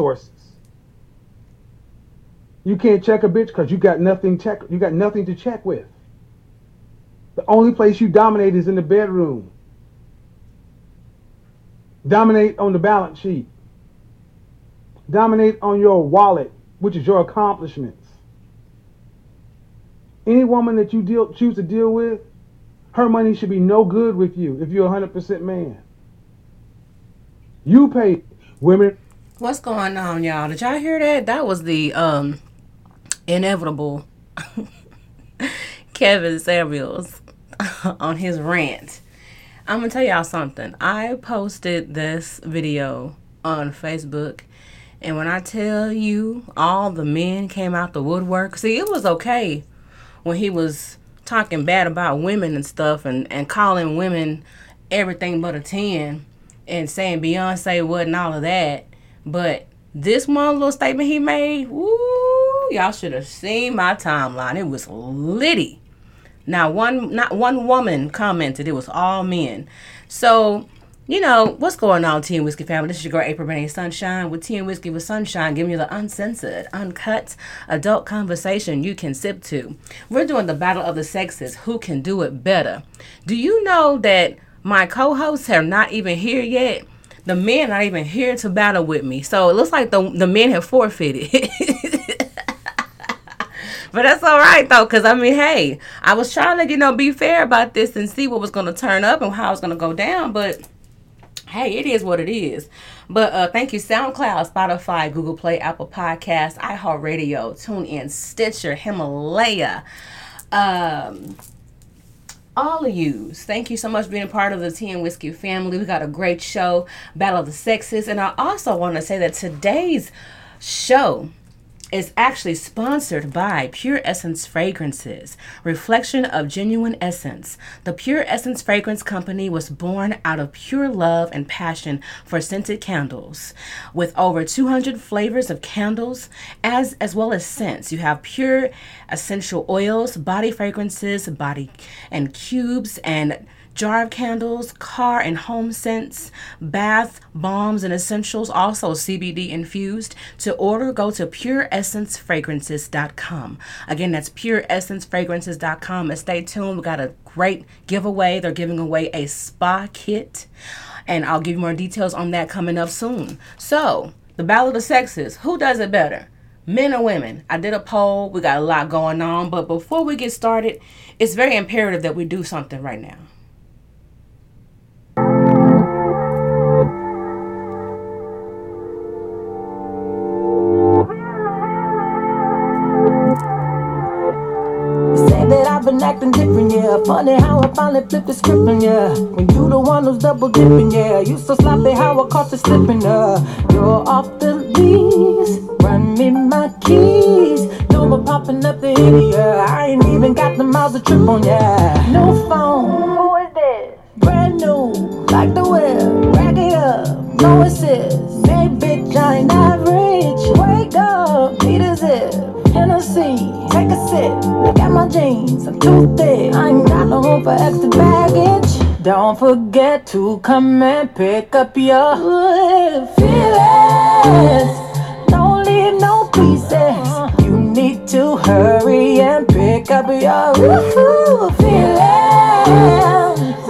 Resources. You can't check a bitch because you got nothing check. You got nothing to check with. The only place you dominate is in the bedroom. Dominate on the balance sheet. Dominate on your wallet, which is your accomplishments. Any woman that you deal, choose to deal with, her money should be no good with you if you're 100% man. You pay women What's going on, y'all? Did y'all hear that? That was the um inevitable Kevin Samuels on his rant. I'm gonna tell y'all something. I posted this video on Facebook, and when I tell you all the men came out the woodwork, see, it was okay when he was talking bad about women and stuff and, and calling women everything but a 10 and saying Beyonce wasn't all of that. But this one little statement he made, woo, y'all should have seen my timeline. It was litty. Now one not one woman commented, it was all men. So, you know, what's going on, Tea and Whiskey family? This is your girl April Renee Sunshine with Tea and Whiskey with Sunshine, giving you the uncensored, uncut, adult conversation you can sip to. We're doing the battle of the sexes. Who can do it better? Do you know that my co-hosts are not even here yet? The men are not even here to battle with me. So it looks like the the men have forfeited. But that's all right though, cause I mean, hey, I was trying to you know be fair about this and see what was gonna turn up and how it was gonna go down. But hey, it is what it is. But uh, thank you, SoundCloud, Spotify, Google Play, Apple Podcasts, iHeartRadio, TuneIn, Stitcher, Himalaya. Um, all of you. Thank you so much for being a part of the Tea and Whiskey family. We got a great show, Battle of the Sexes. And I also want to say that today's show is actually sponsored by Pure Essence Fragrances, reflection of genuine essence. The Pure Essence Fragrance Company was born out of pure love and passion for scented candles. With over 200 flavors of candles, as as well as scents, you have pure essential oils, body fragrances, body and cubes and jar of candles, car and home scents, bath bombs and essentials, also CBD infused. To order, go to pureessencefragrances.com. Again, that's pureessencefragrances.com. And stay tuned, we got a great giveaway. They're giving away a spa kit, and I'll give you more details on that coming up soon. So, the Battle of the Sexes, who does it better? Men or women? I did a poll. We got a lot going on, but before we get started, it's very imperative that we do something right now. Been acting different, yeah. Funny how I finally flipped the script, on yeah. When you the one who's double dipping, yeah. You so sloppy how I caught you slipping, uh. You're off the leash, run me my keys. No more popping up the hitty, yeah. I ain't even got the miles to trip on, yeah. No phone. Who is this? Brand new, like the whip. Rack it up, no assist. Thick. I ain't got no room for extra baggage. Don't forget to come and pick up your feelings. Don't leave no pieces. You need to hurry and pick up your feelings.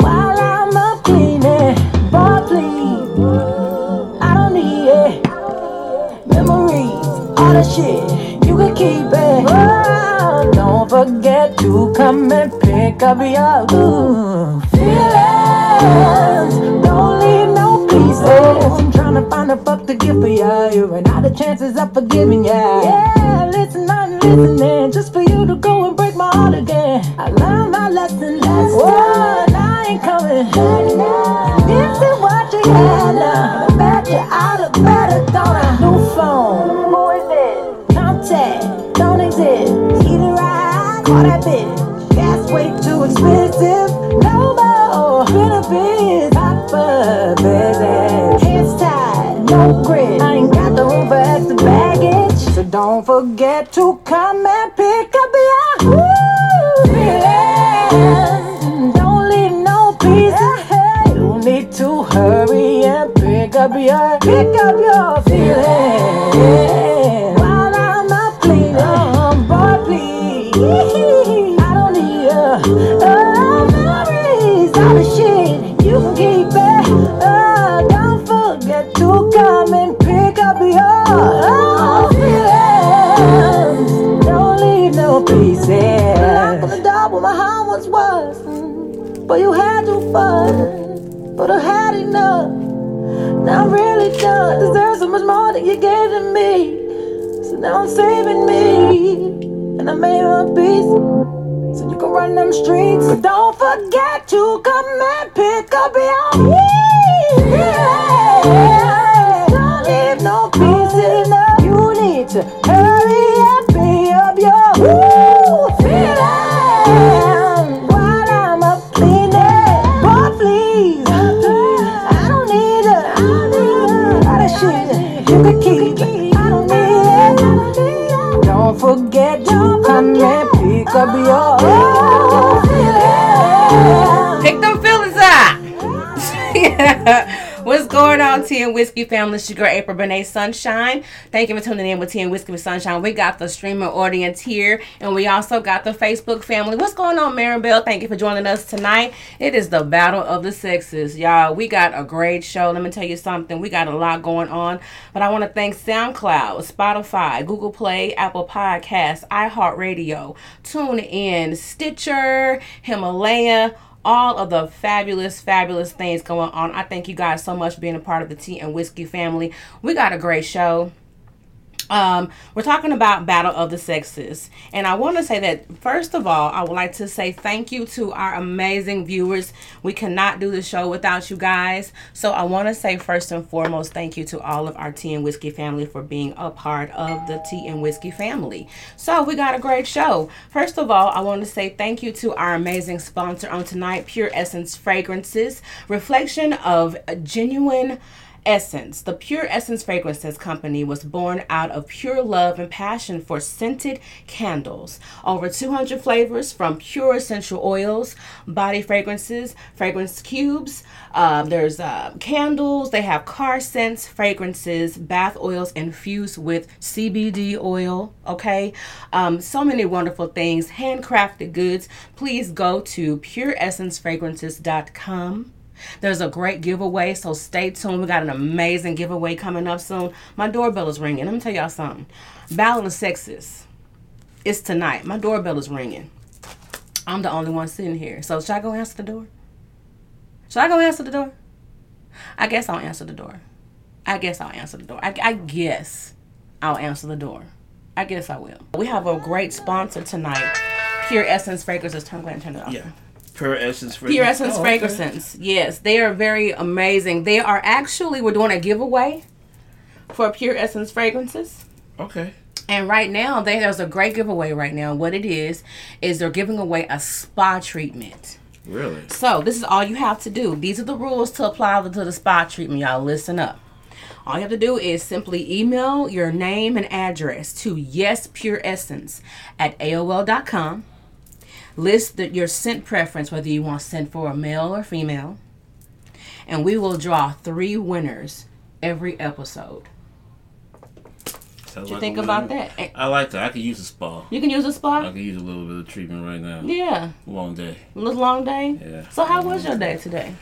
While I'm up cleaning, boy, please. I don't need it. Memories, all the shit, you can keep it. Don't forget come and pick up your ooh, feelings. Don't leave no pieces. I'm trying to find a fuck to give for ya. You ran out of chances of forgiving ya. Yeah, listen, I'm listening just for you to go and break my heart again. I learned my lesson last time. I ain't coming back now. And Whiskey family? It's your girl April Renee Sunshine. Thank you for tuning in with Tea and Whiskey with Sunshine. We got the streaming audience here, and we also got the Facebook family. What's going on, Maribel? Thank you for joining us tonight. It is the battle of the sexes, y'all. We got a great show. Let me tell you something. We got a lot going on, but I want to thank SoundCloud, Spotify, Google Play, Apple Podcasts, iHeartRadio, TuneIn, Stitcher, Himalaya all of the fabulous, fabulous things going on. I thank you guys so much for being a part of the Tea and Whiskey family. We got a great show. Um, we're talking about Battle of the Sexes. And I want to say that, first of all, I would like to say thank you to our amazing viewers. We cannot do the show without you guys. So I want to say, first and foremost, thank you to all of our Tea and Whiskey family for being a part of the Tea and Whiskey family. So we got a great show. First of all, I want to say thank you to our amazing sponsor on tonight, Pure Essence Fragrances, reflection of a genuine Essence. The Pure Essence Fragrances Company was born out of pure love and passion for scented candles. Over 200 flavors from pure essential oils, body fragrances, fragrance cubes. Uh, there's uh, candles. They have car scents, fragrances, bath oils infused with CBD oil. Okay. Um, so many wonderful things. Handcrafted goods. Please go to pureessencefragrances.com. There's a great giveaway, so stay tuned. We got an amazing giveaway coming up soon. My doorbell is ringing. Let me tell y'all something. Battle of Sexes. It's tonight. My doorbell is ringing. I'm the only one sitting here. So should I go answer the door? Should I go answer the door? I guess I'll answer the door. I guess I'll answer the door. I, I guess I'll answer the door. I guess I will. We have a great sponsor tonight. Pure Essence Fragrances. Turn, go ahead and turn it off. Yeah. Pure Essence for Pure Essence Oh, okay. fragrances. Yes, they are very amazing. They are actually we're doing a giveaway for Pure Essence fragrances. Okay. And right now, they, there's a great giveaway right now. What it is is they're giving away a spa treatment. Really? So this is all you have to do. These are the rules to apply to the spa treatment. Y'all listen up. All you have to do is simply email your name and address to yespureessence at AOL.com. List the, your scent preference, whether you want scent for a male or female. And we will draw three winners every episode. Sounds you like think about that? I like that. I could use a spa. You can use a spa? I could use a little bit of treatment right now. Yeah. Long day. A little long day? Yeah. So how was your day today?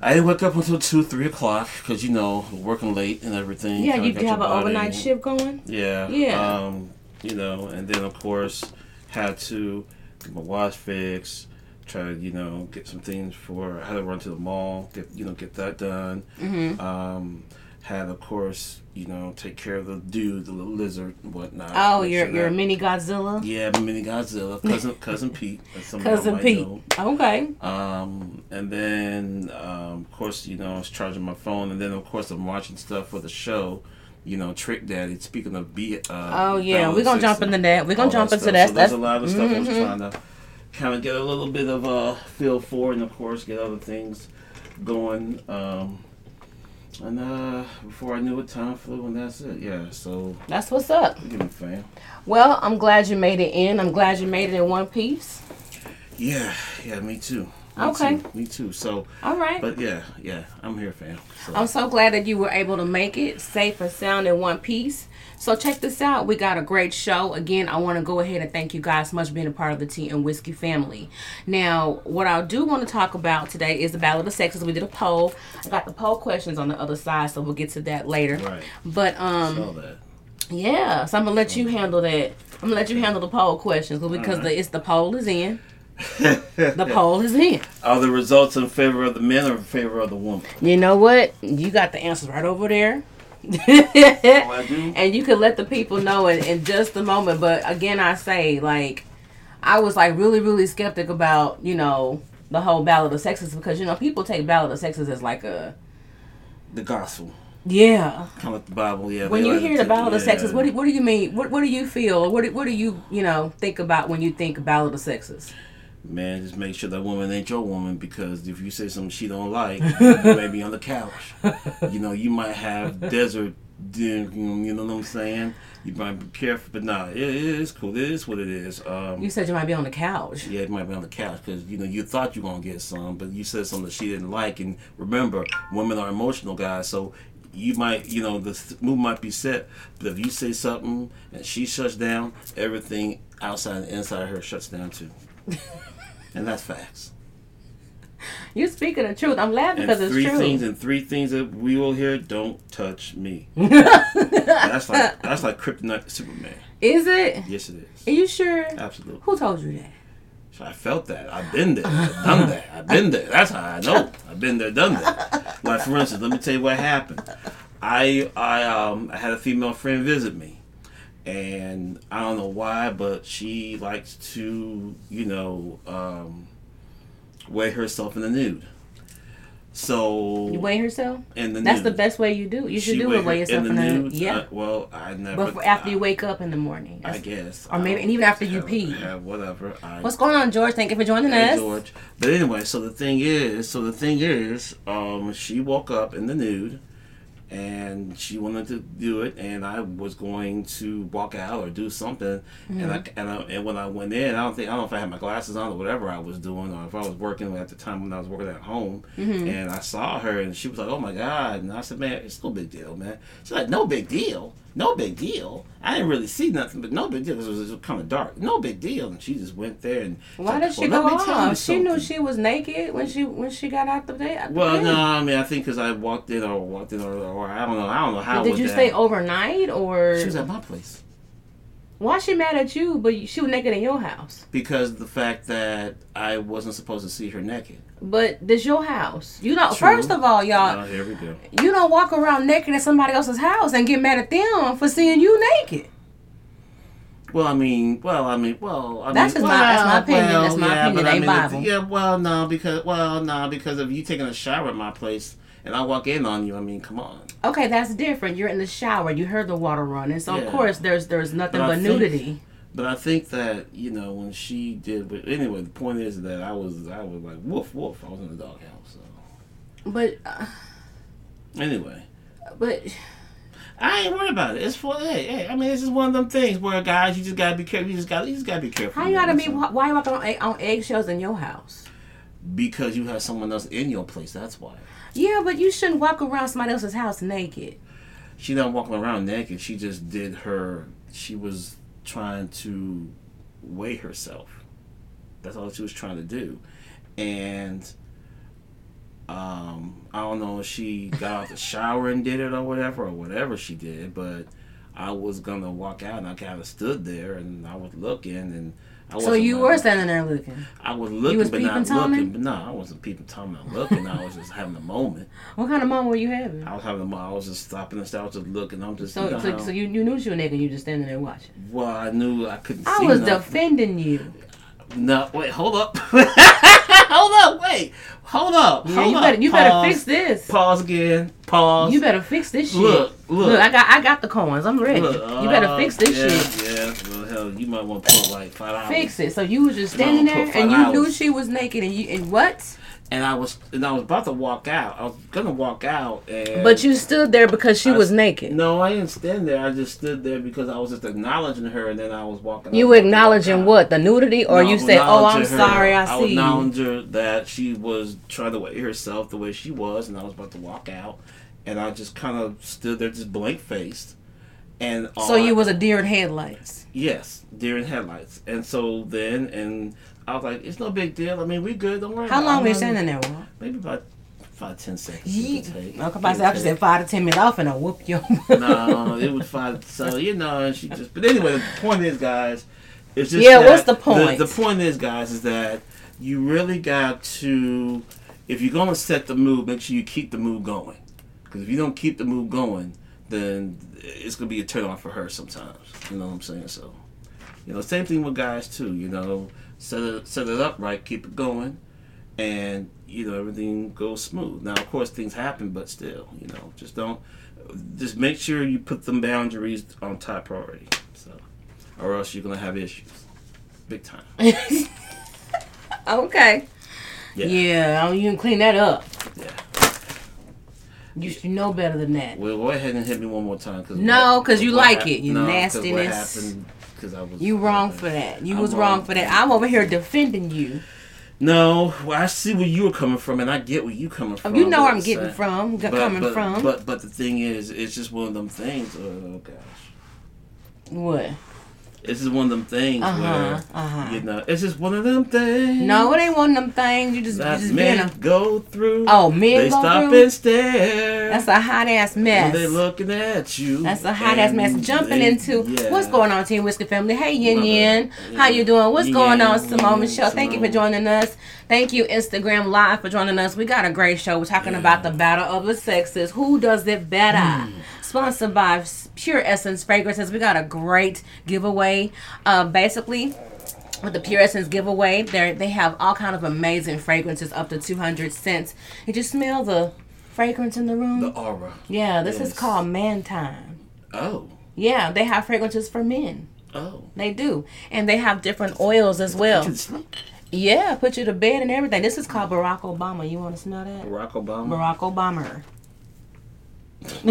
I didn't wake up until two, three o'clock because you know working late and everything. Yeah, you have an overnight shift going? Yeah. Yeah. Um, you know, and then of course had to get my watch fixed. Try to you know get some things for. I had to run to the mall. Get you know get that done. Mm-hmm. Um, had of course you know take care of the dude, the little lizard, and whatnot. Oh, you're sure you're a mini Godzilla? Yeah, mini Godzilla, cousin cousin Pete. Cousin Pete. know. Okay. Um, and then um, of course you know I was charging my phone, and then of course I'm watching stuff for the show. You know, Trick Daddy. Speaking of be. Uh, Oh yeah, we're gonna jump into that. We're gonna jump into that. So That's there's a lot of stuff I was Mhm. trying to kind of get a little bit of a feel for, and of course get other things going. Um, And uh, before I knew it, time flew, and that's it. Yeah, so That's what's up. give me fam. Well, I'm glad you made it in. I'm glad you made it in one piece. Yeah, yeah, me too. Me Okay. too, me too. So, All right. but yeah, yeah, I'm here, fam. So, I'm so glad that you were able to make it safe and sound in one piece. So check this out. We got a great show. Again, I want to go ahead and thank you guys so much for being a part of the Tea and Whiskey family. Now, what I do want to talk about today is the Battle of the Sexes. We did a poll. I got the poll questions on the other side, so we'll get to that later. right. But um, yeah, so I'm gonna let you handle that. I'm gonna let you handle the poll questions because the it's the poll is in. The poll is in. Are the results in favor of the men or in favor of the woman? You know what? You got the answers right over there. Oh, and you can let the people know in, in just a moment. But again, I say like, I was like really, really skeptic about you know the whole ballad of sexes because you know people take ballad of sexes as like a The gospel, yeah. kind of like the Bible. Yeah. When you like hear the take- ballad of yeah. sexes, what do, what do you mean? What what do you feel? What do, what do you you know think about when you think ballad of sexes? Man, just make sure that woman ain't your woman because if you say something she don't like, you may be on the couch. You know, you might have desert, you know what I'm saying? You might be careful, but nah, it, it is cool. It is what it is. Um, You said you might be on the couch. yeah, it might be on the couch because you know you thought you were gonna get some, but you said something that she didn't like. And remember, women are emotional guys, so you might, you know, the th- mood might be set, but if you say something and she shuts down, everything outside and inside of her shuts down too. and that's facts. You're speaking the truth. I'm laughing because it's three true. things and three things that we will hear: don't touch me. that's like that's like kryptonite Superman. Is it? Yes, it is. Are you sure? Absolutely. Who told you that? So I felt that. I've been there. I've done that. I've been there. That's how I know. I've been there, done that. Like for instance, let me tell you what happened. I I um I had a female friend visit me, and I don't know why, but she likes to you know um weigh herself in the nude. So You weigh herself? and the That's nude. the best way you do. You should She do it weigh yourself in the, nude? yeah. Uh, well, I never. Before after I- you wake up in the morning. I guess. Or maybe- and even after you pee. have whatever. I, What's going on, George? Thank you for joining Hey, us. George. But anyway, so the thing is, so the thing is, um, she woke up in the nude, and she wanted to do it, and I was going to walk out or do something, and I mm-hmm. and I, and when I went in, I don't think I don't know if I had my glasses on or whatever I was doing, or if I was working at the time when I was working at home, mm-hmm. and I saw her, and she was like, "Oh my god!" And I said, "Man, it's no big deal, man." She's like, "No big deal." No big deal. I didn't really see nothing, but no big deal. It was, kind of dark. No big deal. And she just went there and. Why did she Well, go let me tell you off? She knew she was naked when she when she got out the bed. Well, no, I mean, I think because I walked in or walked in or, or I don't know, I don't know how. Did you stay overnight or She was at my place why she mad at you? But she was naked in your house. because the fact that I wasn't supposed to see her naked. But this your house. You know. True. First of all, y'all, go. you don't walk around naked at somebody else's house and get mad at them for seeing you naked. Well, I mean, well, I mean, well, I That's mean, just my- that's my well, opinion, well, that's my yeah, opinion, but I mean, Bible. Yeah, well, no, because well, no, because if you taking a shower at my place and I walk in on you, I mean, come on. Okay, that's different. You're in the shower. You heard the water running, so Yeah. of course there's there's nothing But but nudity. But I think that you know when she did, but anyway, the point is that I was, I was like, woof, woof. I was in the doghouse. So But uh, anyway. but I ain't worried about it. It's for hey, hey. I mean, this is one of them things where guys, you just gotta be careful. You just gotta, you just gotta be careful. how you gotta be? Why you walking on, on eggshells in your house? Because you have someone else in your place. That's why. Yeah, but you shouldn't walk around somebody else's house naked. She not walking around naked. She just did her. She was trying to weigh herself. That's all she was trying to do, and um, I don't know if she got out the shower and did it or whatever or whatever she did, but I was gonna walk out and I kind of stood there and I was looking and. I So you were standing there looking. I was looking, was but not Tommy? looking. But no, I wasn't peeping Tommy. Not looking. I was just having a moment. What kind of moment were you having? I was having a moment. I was just stopping and stuff. I was just looking. I'm just. So, you know so, so you, you knew she was naked. You just standing there watching. well, I knew I couldn't I was nothing. defending you. No, wait, hold up. hold up, wait, hold up. Yeah, hold you up. better you better fix this. Pause again. Pause. You better fix this shit. Look, look. I got I got the coins. I'm ready. Look, you better uh, fix this yeah, shit. Yeah, hell, you might want to put like five hours. Fix it. So you was just standing there and you knew she was naked and you and what? and I was and I was about to walk out. I was gonna walk out, and But you stood there because she I was naked. No, I didn't stand there. I just stood there because I was just acknowledging her, and then I was walking. You I was about to walk acknowledging what? The nudity? Or No, you said, oh, I'm her. sorry, I I see you. acknowledged her that she was trying to weigh herself the way she was, and I was about to walk out, and I just kind of stood there, just blank faced, and all So you was a deer in headlights. yes, deer in headlights, and so then and I was like, it's no big deal. I mean, we good. Don't worry. How long were you standing there? Maybe about five ten seconds. Ye- take. Okay, I said, I said five to ten minutes off and I whoop you. no, it was five. So you know, and she just. But anyway, the point is, guys, it's just. Yeah, what's the point? The, point is, guys, is that you really got to, if you're gonna set the mood, make sure you keep the mood going. Because if you don't keep the mood going, then it's gonna be a turn on for her sometimes. You know what I'm saying? So, you know, same thing with guys too. You know, set it set it up right, keep it going, and you know everything goes smooth. Now, of course, things happen, but still, you know, just don't. Just make sure you put them boundaries on top priority. So, or else you're gonna have issues, big time. okay. Yeah. Yeah, you can clean that up. Yeah. You should know better than that. Well, go ahead and hit me one more time. Cause No, 'cause you like hap- it, you no, 'cause nastiness. What happened? Because I was. You wrong for that. You I'm was wrong. wrong for that. I'm over here defending you. No, well, I see where you were coming from, and I get where you coming oh, from. Oh, you know where I'm it's, getting from, but- coming but- from. But but the thing is, it's just one of them things. Oh gosh, what? It's just one of them things Uh huh. where Uh huh. you know, it's just one of them things. No, it ain't one of them things. You just, you just men a. go through. Oh, men they go stop through? and stare. That's a hot ass when mess. they looking at you. That's a hot ass mess. Jumping they- into yeah. what's going on, Team Whiskey family. Hey, Yin. Yin. How you doing? What's Yin going on, Simone Michelle? Thank you for joining us. Thank you, Instagram Live, for joining us. We got a great show. We're talking Yeah. about the battle of the sexes. Who does it better? Hmm. Sponsored by Pure Essence Fragrances. We got a great giveaway. Uh, basically, with the Pure Essence giveaway, they they have all kind of amazing fragrances up to 200 scents. Did you smell the fragrance in the room? the aura. yeah, this is called Man Time. Oh, Yeah, they have fragrances for men. oh. They do. And they have different oils as well. Yeah, put you to bed and everything. This is called Barack Obama. You want to smell that? Barack Obama. Barack Obama.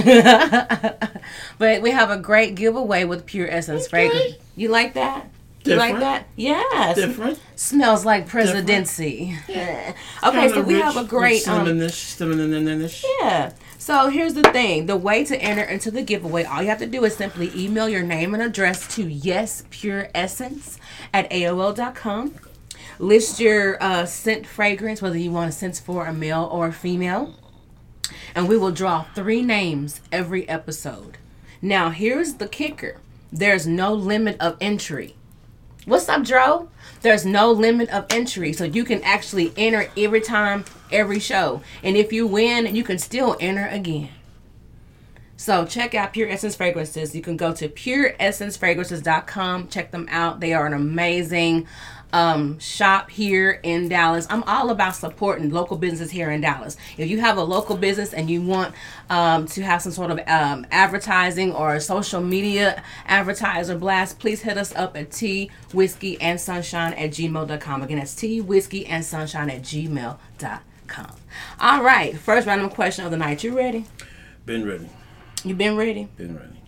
but we have a great giveaway with Pure Essence fragrance. You like that? Different. You like that? Yes. Different. Smells like presidency. Yeah. okay, so Kinda we rich, have a great um, cinnamonish, cinnamonish. Yeah. So here's the thing. The way to enter into the giveaway, all you have to do is simply email your name and address to yespureessence at AOL.com. List your uh, scent fragrance, whether you want a scent for a male or a female. And we will draw three names every episode. Now, here's the kicker there's no limit of entry. What's up, Dro? There's no limit of entry, so you can actually enter every time, every show. And if you win, you can still enter again. So check out Pure Essence Fragrances. You can go to pureessencefragrances.com. Check them out. They are an amazing um, shop here in Dallas. I'm all about supporting local business here in Dallas. If you have a local business and you want um, to have some sort of um, advertising or a social media advertiser blast, please hit us up at T Whiskey and Sunshine at gmail.com. Again, that's T Whiskey and Sunshine at gmail.com. All right, first random question of the night. You ready? Been ready. You been ready? Been ready.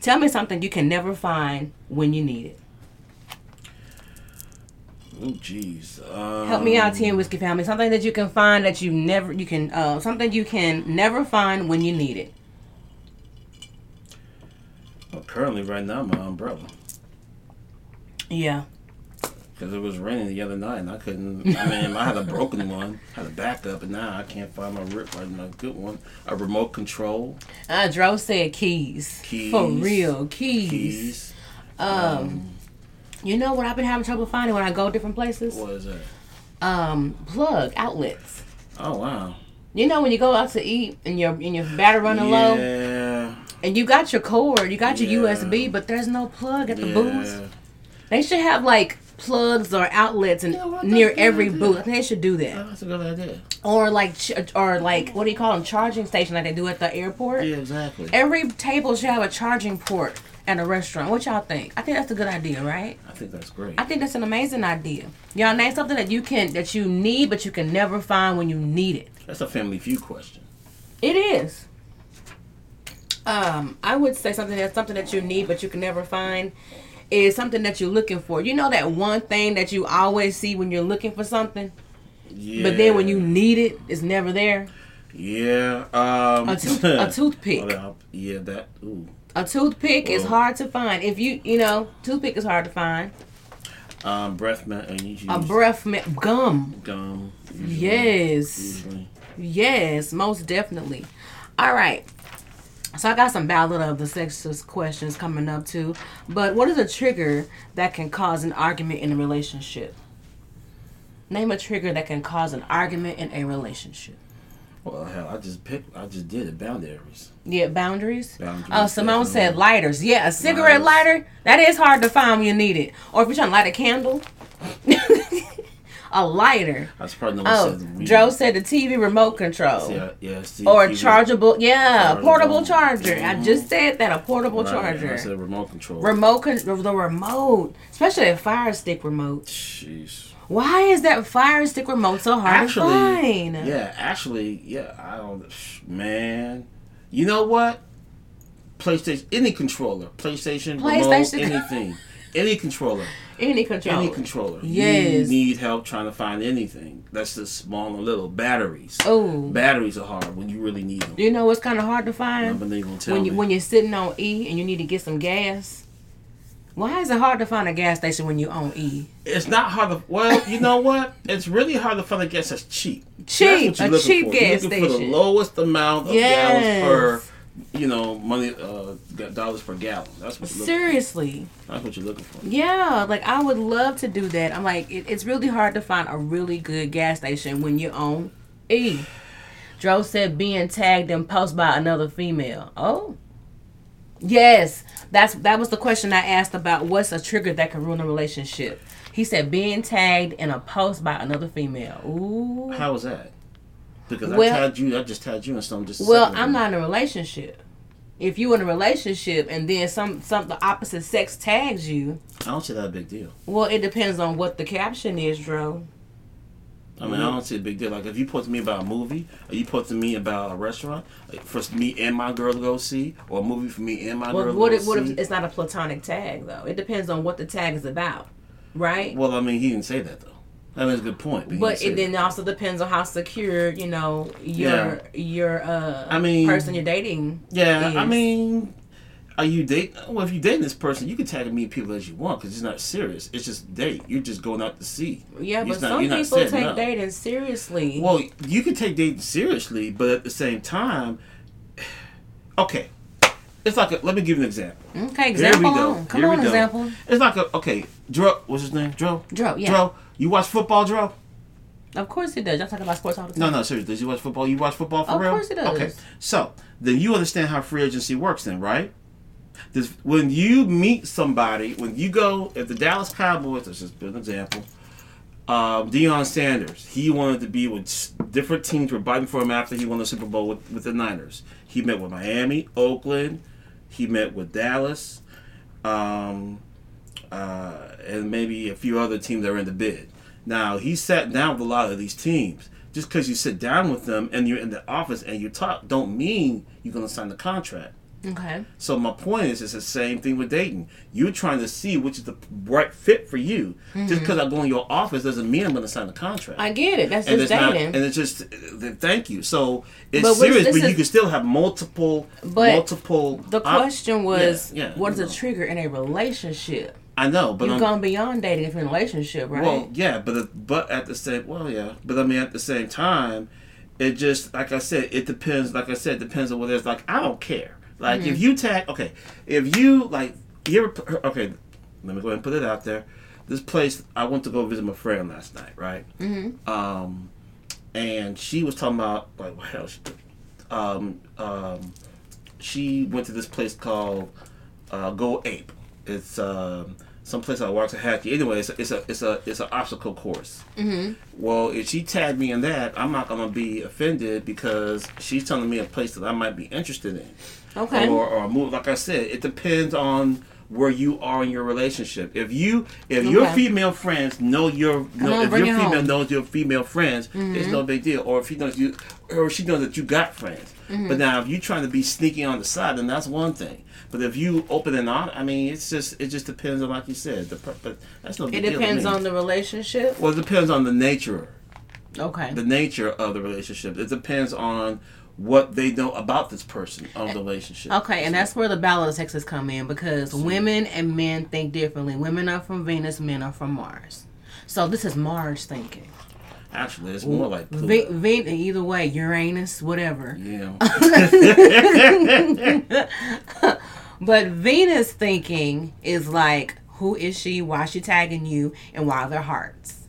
Tell me something you can never find when you need it. Oh, jeez. Um, Help me out, Tea and Whiskey family. Something that you can find that you never you can uh something you can never find when you need it. Well, currently, right now, my umbrella. Yeah. Because it was raining the other night and I couldn't. I mean, I had a broken one, had a backup, and now I can't find my rip, my good one. A remote control, Uh Dro said keys. Keys. For real. Keys. keys. Um you know what I've been having trouble finding when I go different places? What is that? Um plug outlets. Oh wow. You know when you go out to eat and your and your battery running low Yeah. and you got your cord, you got your Yeah. USB, but there's no plug at the yeah. booths. They should have like plugs or outlets and Yeah, near every idea. booth. I think they should do Oh, that. that's a good idea. Or like ch- or like what do you call them? Charging station like they do at the airport. Yeah, exactly. Every table should have a charging port at a restaurant. What y'all think? I think that's a good idea, right? I think that's great. I think that's an amazing idea. Y'all name something that you can that you need but you can never find when you need it. That's a Family Feud question. It is. Um, I would say something that's something that you need but you can never find is something that you're looking for. You know that one thing that you always see when you're looking for something, Yeah. but then when you need it, it's never there. Yeah. Um, A tooth- a toothpick. Yeah, that. Ooh. A toothpick is hard to find. If you you know, toothpick is hard to find. Um, breath mint. You A breath mint gum. gum. usually- Yes. Usually. Yes, most definitely. All right. So I got some ballad of the sexist questions coming up too. But what is a trigger that can cause an argument in a relationship? Name a trigger that can cause an argument in a relationship. Well, hell, I just picked. I just did it. Boundaries. Yeah, boundaries. Boundaries, Oh, Simone said lighters. Yeah, a cigarette Lighters. lighter. That is hard to find when you need it. Or if you're trying to light a candle. a lighter. I just probably Oh, said. Joe said the TV remote control. Yeah, yeah. See, Or a chargeable, yeah, Chargeable. portable charger. I Mhm. just said that a portable Right, charger. I said remote control. Remote, con- the remote, especially a Fire Stick remote. Jeez. Why is that Fire Stick remote so hard Actually, to find? yeah. Actually, yeah. I don't. Man, you know what? PlayStation, any controller, PlayStation, PlayStation. remote, anything, any controller, Any controller. any controller. Yes. You need help trying to find anything. That's just small and little. Batteries. Oh, Batteries are hard when you really need them. you know what's kind of hard to I'm find gonna tell when you me. when you're sitting on E and you need to get some gas. Why is it hard to find a gas station when you're on E? It's not hard to. Well, you know what? It's really hard to find a gas that's cheap. Cheap, That's a cheap for. gas you're looking for the lowest amount of Yes. gallons per, you know, money, uh, dollars per gallon. That's what you're looking. Seriously. For. That's what you're looking for. Yeah, like I would love to do that. I'm like, it, it's really hard to find a really good gas station when you're on E. Dro said being tagged and post by another female. Oh, yes, that's that was the question I asked about. What's a trigger that can ruin a relationship? He said being tagged in a post by another female. Ooh. How was that? Because Well- I tagged you. I just tagged you in something. Just Well, I'm not in a relationship. If you in a relationship and then some some the opposite sex tags you, I don't see that a big deal. well, it depends on what the caption is, Dro. I mean, I don't see a big deal. Like if you put to me about a movie, or you put to me about a restaurant, like for me and my girl to go see, or a movie for me and my Well, girl what to if, go what see. if it's not a platonic tag though? It depends on what the tag is about, right? well, I mean, he didn't say that though. That was a good point. he but it then that. also depends on how secure you know your your uh I mean- person you're dating. Yeah, I mean, are you date? Uh, well, if you dating this person, you can tag as many people as you want because it's not serious. It's just date. You're just going out to see. Yeah, but not- some people take up. dating seriously. Well, you can take dating seriously, but at the same time, okay, it's like a, let me give you an example. okay, Here example we go. on. Come Here on, we go. example. It's like a okay, Dro. What's his name? Dro. Dro, yeah. Dro. You watch football, Dro? Of course he does. Y'all talk about sports all the time. No, no, seriously. Does you watch football? You watch football for Of real? Of course he does. Okay, so then you understand how free agency works, then, right? This, when you meet somebody, when you go, if the Dallas Cowboys, let's just an example, um, Deion Sanders, he wanted to be with different teams were fighting for him after he won the Super Bowl with, with the Niners. He met with Miami, Oakland, he met with Dallas, um, uh, and maybe a few other teams that are in the bid. Now he sat down with a lot of these teams. Just because you sit down with them and you're in the office and you talk, don't mean you're gonna sign the contract. Okay. So my point is, it's the same thing with dating. You're trying to see which is the right fit for you. Just because I go in your office doesn't mean I'm going to sign the contract. Mm-hmm. I get it. That's and just it's not, dating. and it's just thank you. So it's But serious, but you is- can still have multiple, But multiple. the op- question was, yeah, yeah, what is you a trigger in a relationship? I know, but You've I'm, gone beyond dating if you're in a relationship, right? Well, yeah, but but at the same well, yeah, but I mean at the same time, it just like I said, it depends. Like I said, it depends on whether it's like I don't care. Like Mm-hmm. if you tag, okay, if you like you ever okay, let me go ahead and put it out there. This place I went to go visit my friend last night, right? mm-hmm. Um, and she was talking about like what hell she, um, um, she went to this place called uh, Go Ape. It's um, someplace I walk to Hackney. Anyway, it's a it's a it's a it's an obstacle course. Mm-hmm. Well, if she tagged me in that, I'm not gonna be offended because she's telling me a place that I might be interested in. Okay. Or or move. Like I said, it depends on where you are in your relationship. If you if your female friends know your know, on, if your female home. Mm-hmm. knows your female friends, it's no big deal. Or if he knows you or she knows that you got friends. Mm-hmm. But now if you're trying to be sneaky on the side, then that's one thing. But if you open and on, I mean, it's just it just depends on like you said. The, per- but that's no big deal to depends me. on the relationship. Well, it depends on the nature, Okay. the nature of the relationship. It depends on what they know about this person on the relationship. Okay, and that's where the Battle of Sexes come in because women and men think differently. Women are from Venus, men are from Mars. So this is Mars thinking. Actually, it's more like Pluto. Ve- Ven- either way, Uranus, whatever. yeah. But Venus thinking is like, who is she? Why is she tagging you? And why are there hearts?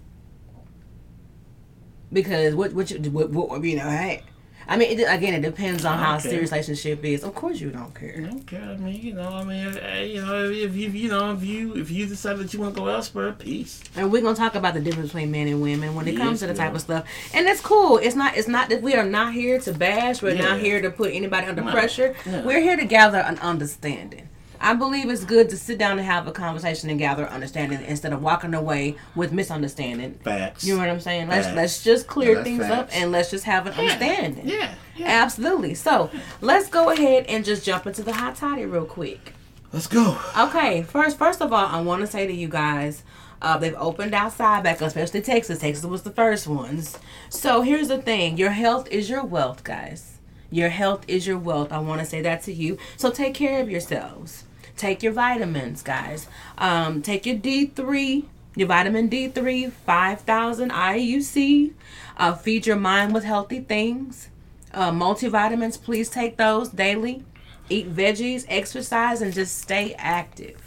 Because what, what, you, what, what you know, hey. I mean, it, again, it depends on how Okay. serious relationship is. Of course, you don't care. Okay, I mean, you know, I mean, eh, you know, if you, you know, if you, if you decide that you want to go elsewhere, peace. And we're gonna talk about the difference between men and women when it comes to the type yeah. of stuff. And it's cool. It's not. It's not that we are not here to bash. We're not here to put anybody under No. pressure. Yeah. We're here to gather an understanding. I believe it's good to sit down and have a conversation and gather understanding instead of walking away with misunderstanding. Facts. You know what I'm saying? Let's Facts. let's just clear Yeah, things up and let's just have an understanding. Yeah. Yeah. Absolutely. So let's go ahead and just jump into the hot toddy real quick. Let's go. Okay, first first of all, I want to say to you guys, uh, they've opened outside back, up, especially Texas. Texas was the first ones. So here's the thing: your health is your wealth, guys. Your health is your wealth. I want to say that to you. So take care of yourselves. Take your vitamins, guys. Um, take your D3, your vitamin D3, 5,000 IUC. Uh, feed your mind with healthy things. Uh, multivitamins, please take those daily. Eat veggies, exercise, and just stay active.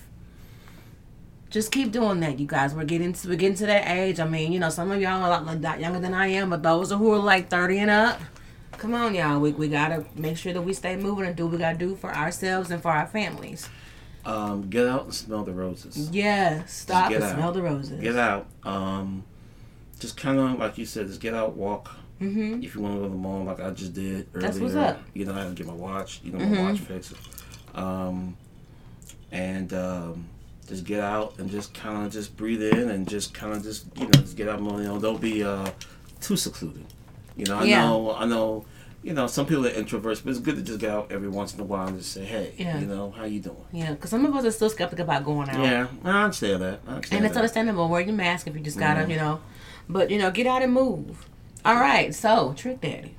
Just keep doing that, you guys. We're getting to, we're getting to that age. I mean, you know, some of y'all are a lot, lot younger than I am, but those who are like 30 and up, come on, y'all. We, we gotta make sure that we stay moving and do what we gotta do for ourselves and for our families. Um, get out and smell the roses. Yeah, stop and out. smell the roses. Get out. Um, just kind of like you said, just get out, walk. Mm-hmm. If you want to go to the mall, like I just did earlier, That's what's up. You know, I had to get my watch. You know, my watch fixed. Um, and um, just get out and just kind of just breathe in and just kind of just you know just get out. You know, don't be uh, too secluded. You know, I Yeah. know, I know. You know, some people are introverts, but it's good to just get out every once in a while and just say, "Hey, Yeah. you know, how you doing?" Yeah, because some of us are still skeptical about going out. Yeah, I understand that. I understand And it's that. understandable. Wear your mask if you just gotta, Mhm. you know. But you know, get out and move. All right, so Trick Daddy.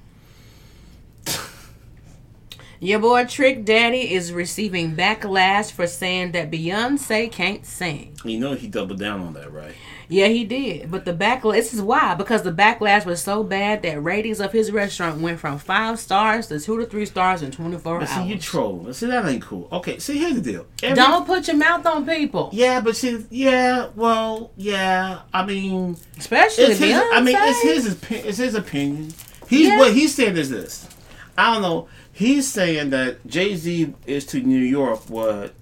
Your boy Trick Daddy is receiving backlash for saying that Beyonce can't sing. You know, he doubled down on that, right? Yeah, he did. But the backlash this is why because the backlash was so bad that ratings of his restaurant went from five stars to two to three stars in twenty four But see, hours. you troll. See, that ain't cool. Okay, see, here's the deal. Every- Don't put your mouth on people, Yeah, but see, yeah, well, yeah. I mean, especially it's his. Beyonce. I mean, it's his. It's his opinion. He's Yeah. what he's saying is this. I don't know. He's saying that Jay Z is to New York what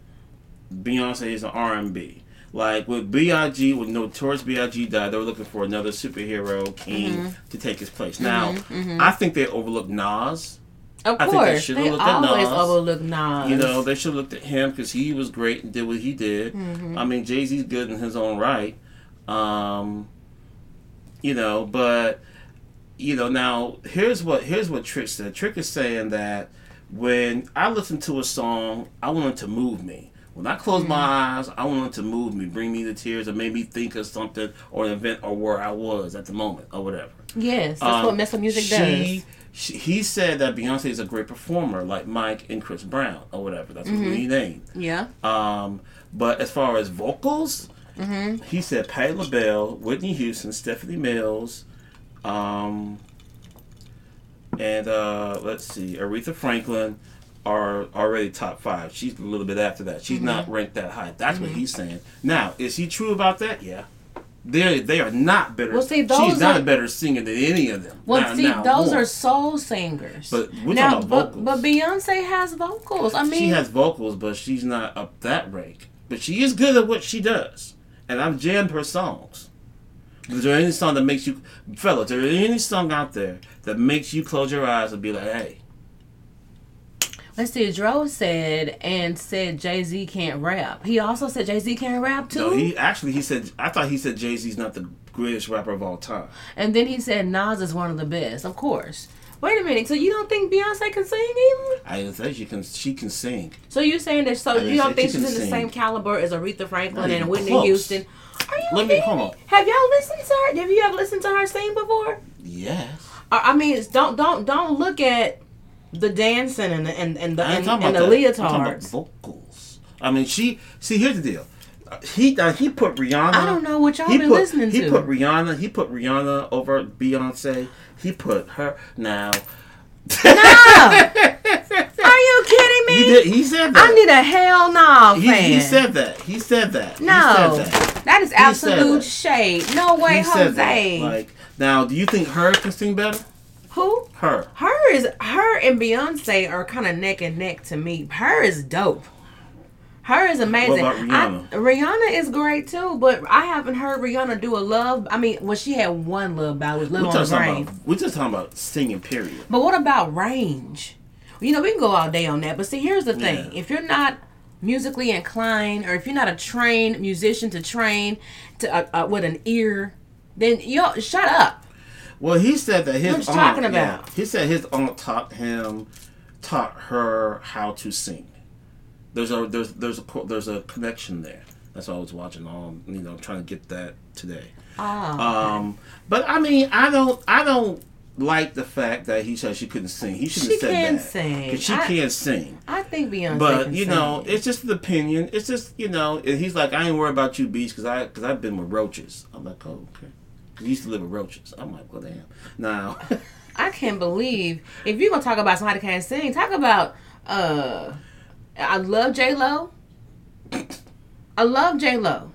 Beyonce is to R and B. Like with B.I.G. with Notorious B.I.G. died, they were looking for another superhero king Mm-hmm. to take his place. Now, I think they overlooked Nas. Of I think they course, they looked at always overlook Nas. You know, they should have looked at him because he was great and did what he did. Mm-hmm. I mean, Jay Z's good in his own right. Um, you know, but you know, now here's what here's what Trick said. Trick is saying that when I listen to a song, I want it to move me. When I close my Mm-hmm. eyes, I want it to move me, bring me to tears, or make me think of something or an event or where I was at the moment or whatever. yes, that's Um, what what music she, does. She, he said that Beyonce is a great performer, like Mike and Chris Brown or whatever. That's what he named. Yeah, Um, but as far as vocals, Mm-hmm. he said Patti LaBelle, Whitney Houston, Stephanie Mills, um, and uh, let's see, Aretha Franklin are already top five. She's a little bit after that. She's not Mm-hmm. ranked that high. That's what he's saying. Now, is he true about that? Yeah. They they are not better. Well, see, those She's not are- a better singer than any of them. well, Now- see, now, those more. are soul singers. But we're now, talking about but, but Beyonce has vocals. I mean, she has vocals, but she's not up that rank. but she is good at what she does, and I've jammed her songs. Is there any song that makes you, fellas? Is there any song out there that makes you close your eyes and be like, "Hey, Let's see. Dro said and said Jay Z can't rap. He also said Jay Z can't rap too. no"? He actually he said, I thought he said Jay Z's not the greatest rapper of all time. and then he said Nas is one of the best. Of course. Wait a minute. So you don't think Beyonce can sing either? I didn't say she can. She can sing. So you're saying that? So you don't think she she's in the sing. same caliber as Aretha Franklin and Whitney close. Houston? Are you Let me- hold me? on. Have y'all listened to her? Have you ever listened to her sing before? Yes. I I mean, it's, don't don't don't look at the dancing and the, and and the and, and the that. I'm talking about leotards. vocals. I mean, she. See, here's the deal. Uh, He uh, he put Rihanna. I don't know what y'all been put, listening he to. He put Rihanna. He put Rihanna over Beyonce. He put her now. Are you kidding me? He did. He said that. I need a hell no he, fan. he said that. He said that. no. Said that. That is absolute shade. No way, Jose. Like now, do you think her can sing better? Who? Her. Her is her and Beyonce are kind of neck and neck to me. Her is dope. Her is amazing. Rihanna? I, Rihanna is great too, but I haven't heard Rihanna do a love. I mean, well, she had one love ballad We're Lil on talking about. We're just talking about singing. Period. But what about range? You know, we can go all day on that. But see, here's the thing: Yeah. if you're not musically inclined, or if you're not a trained musician to train to uh, uh, with an ear, then yo, shut up. Well, he said that his What you aunt. talking yeah, about? he said his aunt taught him, taught her how to sing. There's a there's there's a there's a connection there. That's why I was watching all you know trying to get that today. Ah, Um, but I mean, I don't I don't like the fact that he said she couldn't sing. He should have She said can that sing. 'Cause she I- can't sing. I think Beyonce. But can you know, sing. it's just an opinion. It's just you know, and he's like, I ain't worried about you, Beach, because I because I've been with roaches. I'm like, oh okay. 'Cause He used to live with roaches. I'm like, well damn. Now, I can't believe if you're gonna talk about somebody can't sing, talk about. uh I love J Lo. I love J Lo.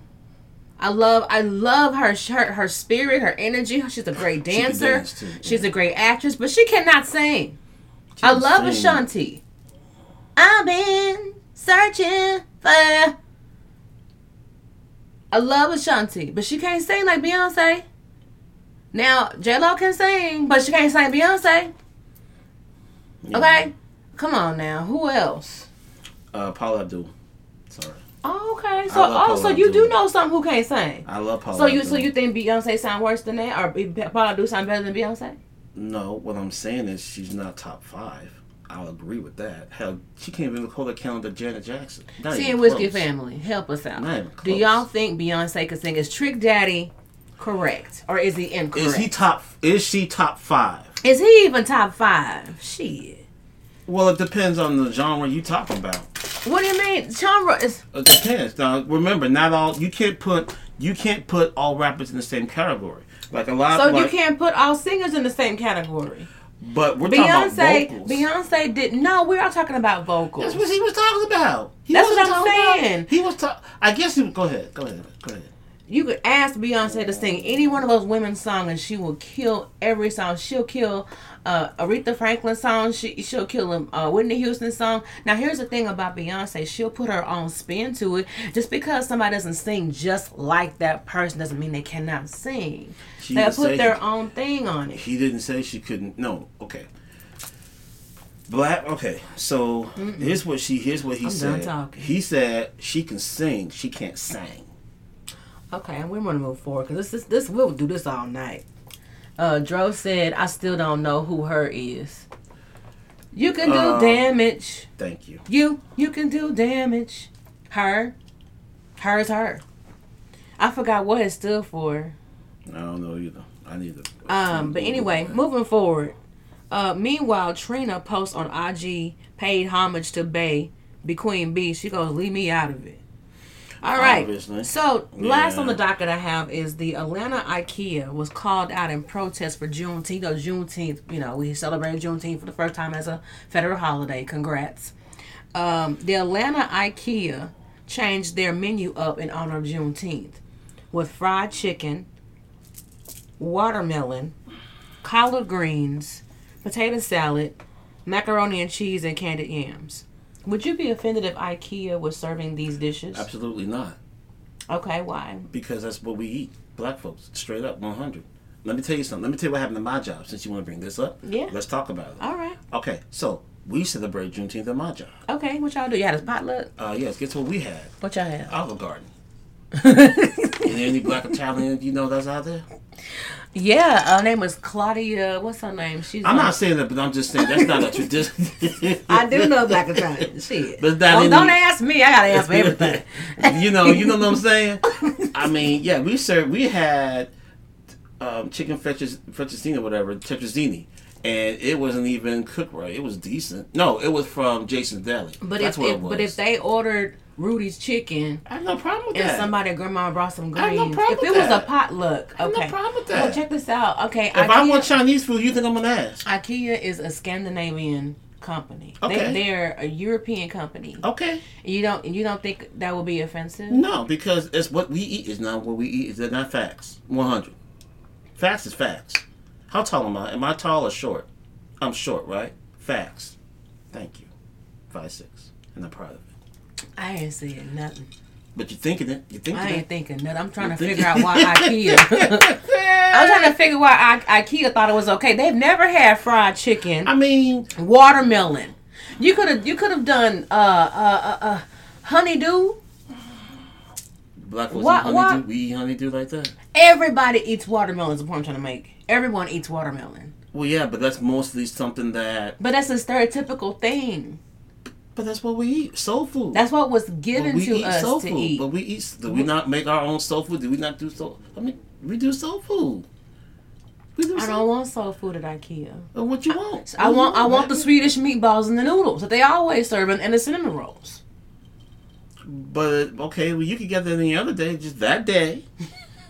I love I love her her her spirit, her energy. She's a great dancer. dance, too, She's a great actress, but she cannot sing. I love sing. Ashanti. I've been searching for. I love Ashanti, but she can't sing like Beyonce. Now J Lo can sing, but she can't sing Beyonce. Yeah. Okay, come on now. Who else? Uh, Paula Abdul. Oh, okay. So, oh, so you do know some who can't sing. I love Paula. So you, Abdul. so you think Beyonce sound worse than that, or Paula do sound better than Beyonce? No, what I'm saying is she's not top five. I'll agree with that. Hell, she can't even hold a calendar Janet Jackson. Not See, and Whiskey. Family, help us out. Not even Do y'all think Beyonce can sing? Is Trick Daddy correct, or is he incorrect? Is he top? Is she top five? Is he even top five? Shit. Well, it depends on the genre you talking about. What do you mean? Genre is It depends. Now, remember, not all you can't put you can't put all rappers in the same category. Like a lot. so like, you can't put all singers in the same category. But we're talking Beyonce. Beyonce did no. We are all talking about vocals. That's what he was talking about. He That's what I'm talking about- saying. he was talking. I guess he. Go ahead. Go ahead. Go ahead. You could ask Beyonce to sing any one of those women's songs, and she will kill every song. She'll kill uh, Aretha Franklin song. She she'll kill a uh, Whitney Houston song. Now here's the thing about Beyonce: she'll put her own spin to it. Just because somebody doesn't sing just like that person doesn't mean they cannot sing. She They'll put their he- own thing on it. He didn't say she couldn't. No. Okay. Black. Okay. So here's what she. Here's what he I'm said. He said she can sing. She can't sing. Okay, and we're gonna move forward because this is this we'll do this all night. Uh, Dro said, "I still don't know who her is." You can do Um, damage. Thank you. You you can do damage. Her. Her is her. I forgot what it stood for. I don't know either. I need to. Um, but anyway, moving forward. Uh, meanwhile, Trina posts on IG paid homage to Bay, Be Queen B. She goes, leave me out of it. All right. Obviously. So last Yeah. on the docket I have is the Atlanta IKEA was called out in protest for Juneteenth. You know, Juneteenth. You know, we celebrated Juneteenth for the first time as a federal holiday. Congrats. Um, the Atlanta IKEA changed their menu up in honor of Juneteenth with fried chicken, watermelon, collard greens, potato salad, macaroni and cheese, and candied yams. Would you be offended if IKEA was serving these dishes? Absolutely not. Okay, why? Because that's what we eat. Black folks, straight up, 100. Let me tell you something. Let me tell you what happened to my job since you want to bring this up. Yeah. Let's talk about it. All right. Okay, so we celebrate Juneteenth at my job. Okay, what y'all do? You had a potluck? Uh, yes, guess what we had? What y'all had? Olive Garden. Is there any black Italian you know that's out there? Yeah, her name was Claudia. What's her name? She's. I'm on- not saying that, but I'm just saying that's not a tradition. I do know black Italian. Shit. But that Don't, ain't- don't ask me. I gotta ask for everything. you know, you know what I'm saying? I mean, yeah, we served, we had um, chicken fettuccine, fettuccine or whatever, tetrazzini, and it wasn't even cooked right. It was decent. No, it was from Jason's Deli. But That's if, what if it was. but if they ordered Rudy's chicken I have no problem with and that. somebody grandma brought some greens. I have greens, no problem if it with was a that. potluck, I have no okay. problem with Well, that. check this out. Okay, if I want Chinese food, you think I'm gonna ask? IKEA is a Scandinavian company. Okay. They, they're a European company. Okay. You don't you don't think that would be offensive? No, because it's what we eat is not what we eat. Is that not facts. One hundred. Facts is facts. How tall am I? Am I tall or short? I'm short, right? Facts. Thank you. Five six, and I'm proud of it. I ain't saying nothing. But you're thinking it. You're thinking I ain't thinking nothing. I'm trying to You're figure out why IKEA. I'm trying to figure why I, IKEA thought it was okay. They've never had fried chicken, I mean, watermelon. You could have you could have done uh uh uh, uh honeydew. black folks Why- eat honeydew. why- We eat honeydew like that. Everybody eats watermelon. Is the point I'm trying to make. Everyone eats watermelon, Well, yeah, but that's mostly something that. but that's a stereotypical thing. But that's what we eat. Soul food. That's what was given we to eat us soul to food. eat. But we eat. Do we not make our own soul food? Do we not do soul? I mean, we do soul food. We do I don't want soul food at IKEA. Well, What you want? I What you want I want the? Swedish meatballs and the noodles that they always serve and, the cinnamon rolls. But okay, well, you could get that any other day, just that day.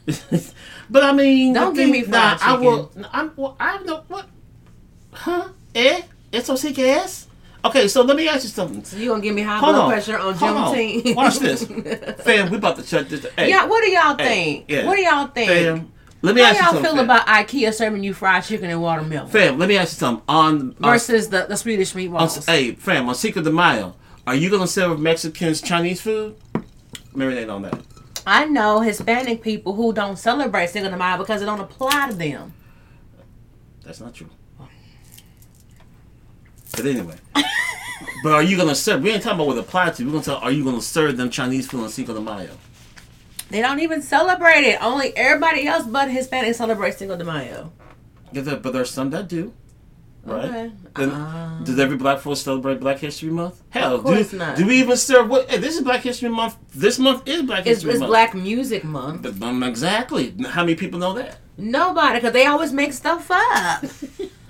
but I mean, Don't give thing- me fried nah, I will. I'm. Well, I know what. Huh? Eh? Eso sí que es. Okay, so let me ask you something. So you gonna give me high Hold blood on. pressure on on. Juneteenth? Watch this, fam. We about to shut this. Hey, Yeah, what do y'all hey, think? yeah. What do y'all think? Fam, let me How ask you y'all something. feel fam. about IKEA serving you fried chicken and watermelon Fam, let me ask you something. On, on versus the, the Swedish on, meatballs? hey, fam, on Cinco de Mayo, are you gonna serve Mexicans Chinese food? Marinate on that. I know Hispanic people who don't celebrate Cinco de Mayo because it don't apply to them. That's not true. But anyway. but are you gonna serve? We ain't talking about what it applies to. We're gonna tell. Are you gonna serve them Chinese food on Cinco de Mayo? They don't even celebrate it. Only everybody else but Hispanic celebrates Cinco de Mayo. Yeah, there- but there's some that do. Right? Okay. Then, Ah. does every black folk celebrate Black History Month? Hell, of course do, not. do we even serve what? Hey, this is Black History Month. This month is Black It's, History it's Month. Black Music Month. But, um, exactly. How many people know that? Nobody, because they always make stuff up.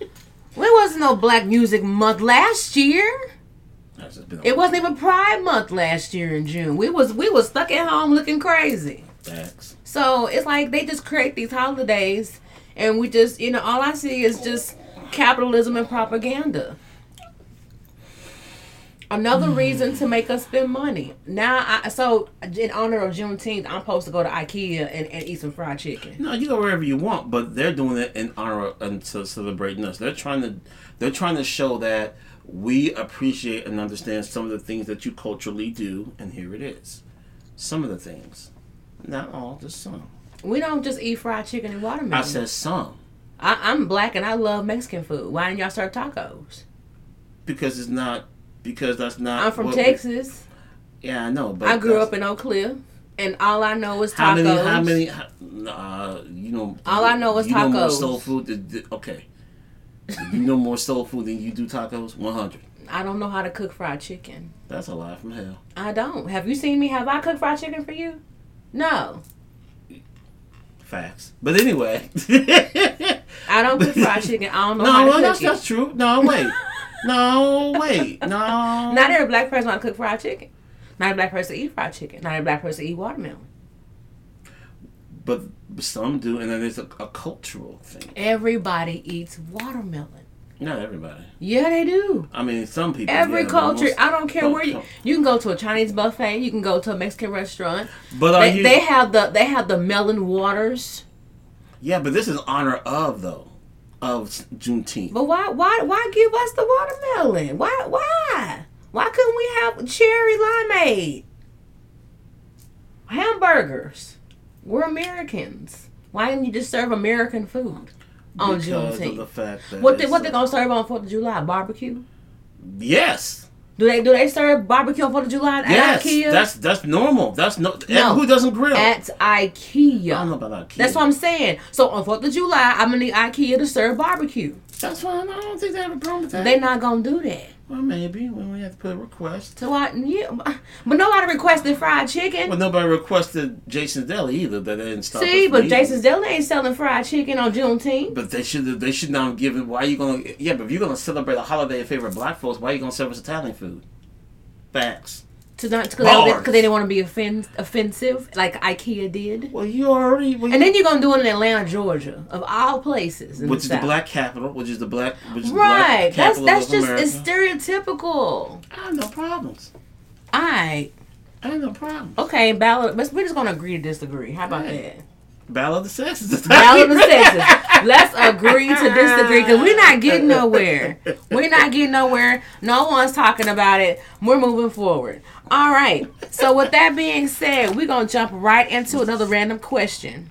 There wasn't no Black Music Month last year. That's just been It wasn't even Pride Month last year in June. We was we was stuck at home looking crazy. Facts. So it's like they just create these holidays, and we just you know all I see is just capitalism and propaganda. Another mm. reason to make us spend money. Now, I, so in honor of Juneteenth, I'm supposed to go to IKEA and, and eat some fried chicken. No, you go wherever you want, but they're doing it in honor of, and to celebrating us. They're trying to, they're trying to show that we appreciate and understand some of the things that you culturally do, and here it is. Some of the things, not all, just some. We don't just eat fried chicken and watermelon. I said some I, I'm black and I love Mexican food. Why didn't y'all serve tacos? because it's not because that's not. I'm from what we- Texas. yeah, I know, but I grew up in Oak Cliff, and all I know is tacos. How many? How many? how- Uh, you know. All I know is you Know more tacos. soul food. than- okay. you know more soul food than you do tacos. One hundred. I don't know how to cook fried chicken. That's a lie from hell. I don't. Have you seen me? Have I cooked fried chicken for you? No. Facts. But anyway. I don't cook fried chicken. I don't know no, how to well, cook that's it. that's true. No, wait. No, wait. No. Not every black person want to cook fried chicken. Not every black person eat fried chicken. Not every black person eat watermelon. but some do, and then there's a, a cultural thing. Everybody eats watermelon. Not everybody. Yeah, they do. I mean, some people. Every yeah, culture. I don't care don't where you. You can go to a Chinese buffet. You can go to a Mexican restaurant. But are They, you? they have the they have the melon waters. yeah, but this is honor of though, of Juneteenth. But why why why give us the watermelon? Why why? Why couldn't we have cherry limeade? Hamburgers. We're Americans. Why didn't you just serve American food on because of the Juneteenth? fact that What they what they gonna serve on Fourth of July? Barbecue? Yes, Do they do they serve barbecue on Fourth of July at yes, IKEA? that's that's normal. That's no. No. Who doesn't grill? at IKEA. I don't know about IKEA. That's what I'm saying. So on Fourth of July, I'm gonna need IKEA to serve barbecue. That's fine. I don't think they have a problem with that. They're not gonna do that. Well, maybe when we have to put a request. So I yeah, but nobody requested fried chicken. Well, nobody requested Jason's Deli either. That they didn't stop. See, but Jason's. Deli ain't selling fried chicken on Juneteenth. But they should. They should not give it. Why are you gonna? Yeah, but if you're gonna celebrate a holiday in favor of black folks, why are you gonna serve us Italian food? Facts. To not because Bars. they, didn't want to be offen- offensive like IKEA did. Well, you already. Well, And then you're gonna do it in Atlanta, Georgia, of all places. Which the is the black capital, which is the black, which is the Right. black That's that's just America. it's stereotypical. I have no problems. Alright. I have no problems. Okay, ballot but we're just gonna agree to disagree. How about Right. that? Battle of the sexes. Ballot of the sexes. Let's agree to disagree because we're not getting nowhere. We're not getting nowhere. No one's talking about it. We're moving forward. All right. So with that being said, we're gonna jump right into another random question.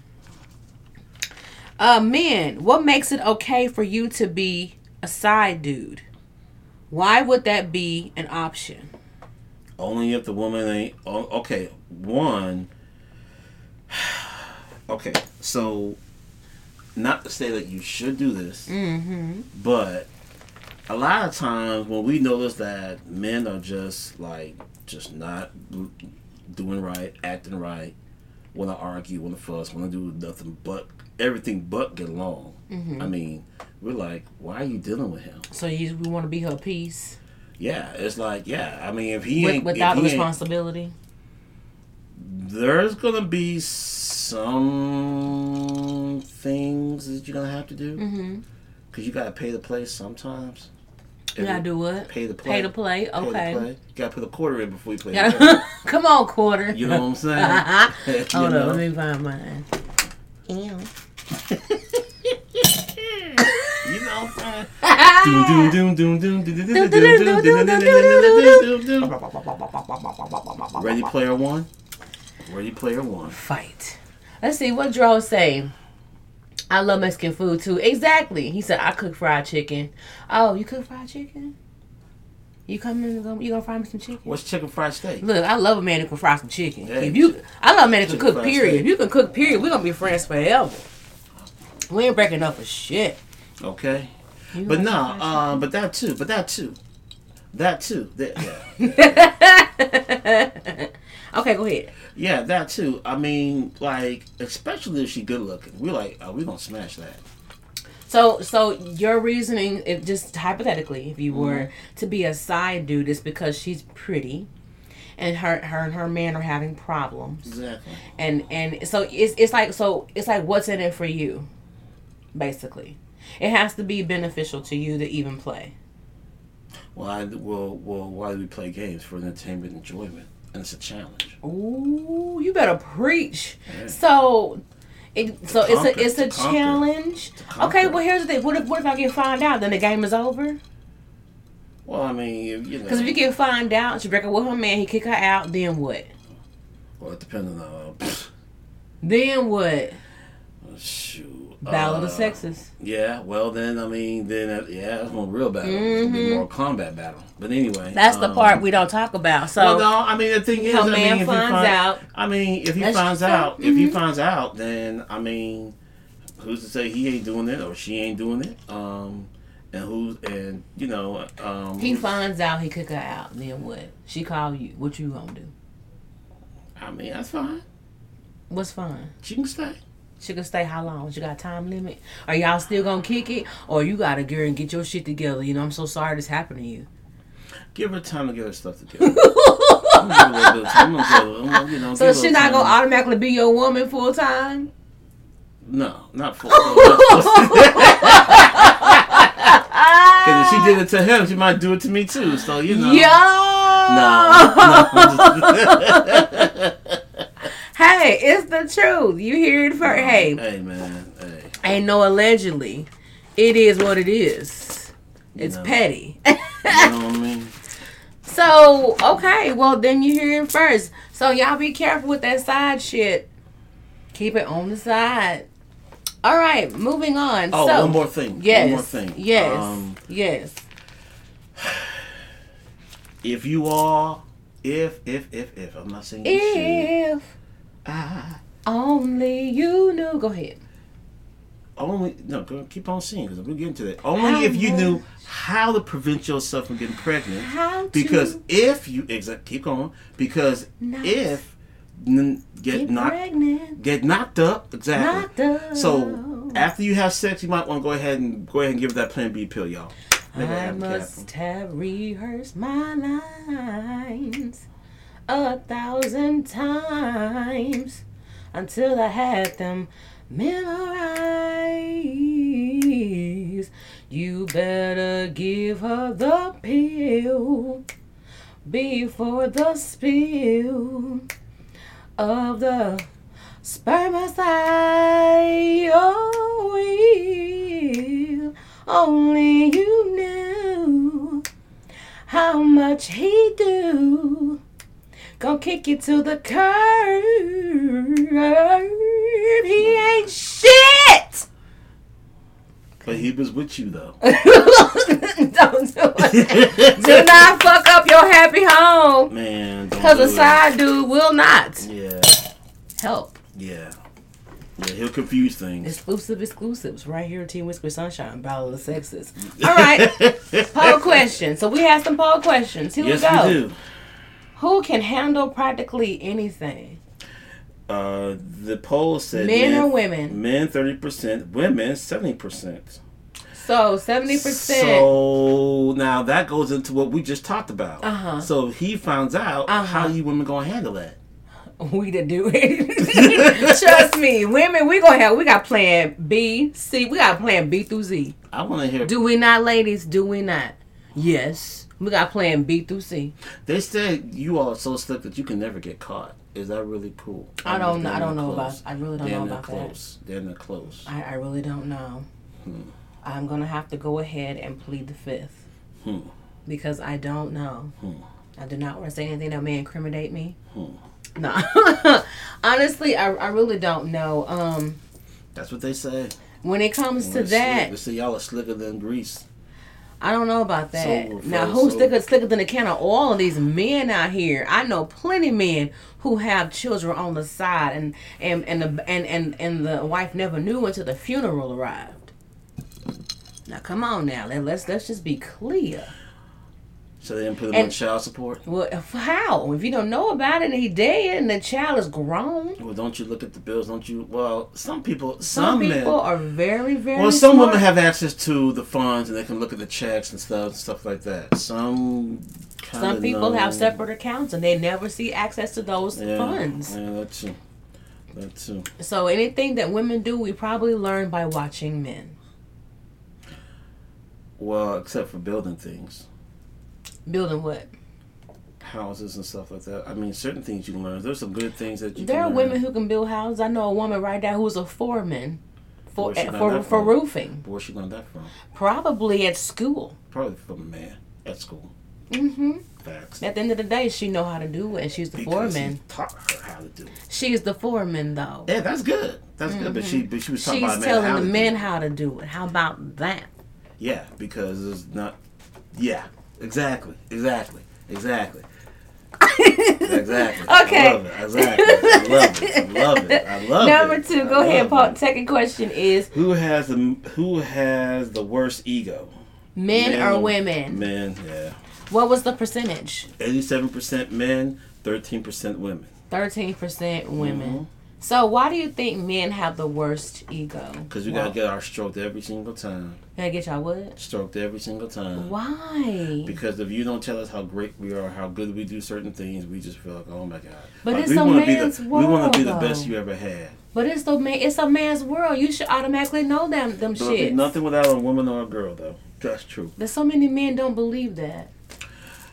Uh, men, what makes it okay for you to be a side dude? Why would that be an option? Only if the woman ain't. Okay, one. Okay, so not to say that you should do this, Mm-hmm. but a lot of times when we notice that men are just like just not doing right, acting right, want to argue, want to fuss, want to do nothing but everything but get along. Mm-hmm. I mean, we're like, why are you dealing with him? So you we want to be her piece Yeah, it's like, yeah. I mean, if he with, ain't without he ain't- responsibility. there's gonna be some things that you're gonna have to do Mm-hmm. because you gotta pay the place sometimes. You gotta do what? Pay the play. Pay to play. Pay the Okay. play. You gotta put a quarter in before you play. Come on, quarter. You know what I'm saying? Hold know? on, let me find mine. Ew. You know what I'm saying? Doom, doom, doom, doom, doom, doom, doom, doom, doom, doom, doom, doom, doom, doom, doom. Ready Player One. Ready Player One. Fight. Let's see what Dro say. I love Mexican food too. Exactly. He said I cook fried chicken. Oh, you cook fried chicken? You coming? and go- You gonna fry me some chicken? What's chicken fried steak? Look, I love a man who can fry some chicken. Yeah, if you, I love a man who can cook. Period. steak. If you can cook, period, we're gonna be friends forever. We ain't breaking up for shit. Okay. You But like no, some fried um, but that too, but that too, that too, that, yeah, okay, go ahead. Yeah, that too. I mean, like, especially if she good looking, we're like, oh, we gonna smash that. So, so your reasoning, if just hypothetically, if you were Mm-hmm. to be a side dude, is because she's pretty, and her her and her man are having problems, Exactly. and and so it's it's like so it's like what's in it for you, basically. It has to be beneficial to you to even play. Why? Well, well, why do we play games for entertainment, enjoyment, and it's a challenge? Ooh, you better preach. Yeah. So, it, so it's a it's a conquer, challenge. Okay, well here's the thing. What if what if I get found out? Then the game is over. Well, I mean, you know, Because if you get found out, she break up with her man, he kick her out. Then what? well, it depends on uh, Then what? shoot. Battle of the uh, sexes. Yeah, well then, I mean, then uh, yeah, that's more real battle. It's gonna be more combat battle. But anyway, Mm-hmm. That's the um, part we don't talk about. So Well, no, I mean the thing is, I mean, if he finds find- out. I mean, if he finds true. out, if he Mhm. finds out, then I mean, who's to say he ain't doing it or she ain't doing it? Um, and who's and you know, um, he finds out he kick her out. Then what? She call you. What you gonna do? I mean, that's fine. What's fine? She can stay. She can stay how long? She got time limit? Are y'all still gonna kick it? Or you gotta girl and get your shit together? You know, I'm so sorry this happened to you. Give her time to get her stuff together. Gonna give her a little bit of time. I'm gonna give her- I'm gonna, you know, So she not time. gonna automatically be your woman full time? No, not full. Because if she did it to him, she might do it to me too. So you know. Yo! No. no. Hey, it's the truth. You hear it first. Hey, hey man. Hey. ain't no allegedly. It is what it is. It's know. petty. You know what I mean? So okay, well then you hear it first. So y'all be careful with that side shit. Keep it on the side. All right, moving on. Oh, so, one more thing. Yes. One more thing. Yes. Um, yes. if you are, if, if, if, if, I'm not saying you should. If only you knew. Go ahead. Only, no, go, keep on seeing because we'll get into that. Only if you knew how to prevent yourself from getting pregnant. How to Because if you, exact, keep going. Because Not if n- get, get knocked, pregnant. get knocked up, exactly. Knocked up. So after you have sex, you might want to go ahead and go ahead and give that Plan B pill, y'all. Make I must have rehearsed my lines a thousand times until I had them memorized. You better give her the pill before the spill of the spermicide. Oh, only you knew how much he do. Gonna kick you to the curb. He ain't shit. But he was with you though. Don't do it. Do not fuck up your happy home. Man, Cause do a it. side dude will not Yeah, help. yeah, yeah. He'll confuse things. Exclusive exclusives right here at Team Whisper Sunshine, Battle of the Sexes. All right, poll question. So we have some poll questions. Here yes, we go. we do. Who can handle practically anything? Uh, the poll said Men or women? Men thirty percent, women seventy percent. So seventy percent. So now that goes into what we just talked about. Uh-huh. So he finds out Uh-huh. how you women gonna handle that. We to do it. Trust me, women. We gonna have. We got plan B, C. We got plan B through Z. I want to hear. Do we not, ladies? Do we not? Yes. We got plan B through C. They said you all are so slick that you can never get caught. Is that really cool? I don't. They're I don't know close. about. I really don't They're know that about that. close. They're that close. I, I really don't know. I'm gonna have to go ahead and plead the fifth Hmm. because I don't know. Hmm. I do not want to say anything that may incriminate me. Hmm. No, honestly, I, I really don't know. Um, That's what they say. when it comes to They say- that, they say y'all are slicker than grease. I don't know about that. So, now, who's so- slicker, slicker than a can of all of These men out here, I know plenty men who have children on the side, and and and the and and, and the wife never knew until the funeral arrived. Now, come on, now let, let's let's just be clear. So they didn't put him And- on child support. Well, how? If you don't know about it and he dead and the child is grown, Well, don't you look at the bills? Don't you? Well, some people, some, some, people men. are very very. Well, some smart. women have access to the funds and they can look at the checks and stuff, and stuff like that. Some. Some people have separate accounts and they never see access to those Yeah, funds. Yeah, that too. That too. So anything that women do, we probably learn by watching men. Well, except for building things, Building what? houses and stuff like that. I mean, certain things you learn. There's some good things that you. There are learn. women who can build houses. I know a woman right now who's a foreman for Where's for, for roofing. Where she learned that from? Probably at school. Probably from a man at school. Mm hmm Facts. At the end of the day, she know how to do it, and she's the Because he foreman. taught her how to do it. She's the foreman, though. Yeah, that's good. That's good. But she, but she was talking She's about man telling the men how to do it. How about that? Yeah, because it's not. Yeah, exactly, exactly, exactly. Exactly. Okay. I love it. Exactly. I love it. I love it. I love Number it. two, I go ahead, Paul. it. Second question is Who has the Who has the worst ego? men, Men or women? Men. Yeah. What was the percentage? Eighty-seven percent men, thirteen percent women. 13% women. Mm-hmm. So why do you think men have the worst ego? Because we gotta get our stroked every single time. Gotta get y'all what? Stroked every single time. Why? Because if you don't tell us how great we are, how good we do certain things, we just feel like, oh my god. But Like, it's we a wanna be man's the, We want to be the best you ever had. But it's the man. It's a man's world. You should automatically know them. Them shit. nothing without a woman or a girl, though. That's true. There's so many men don't believe that.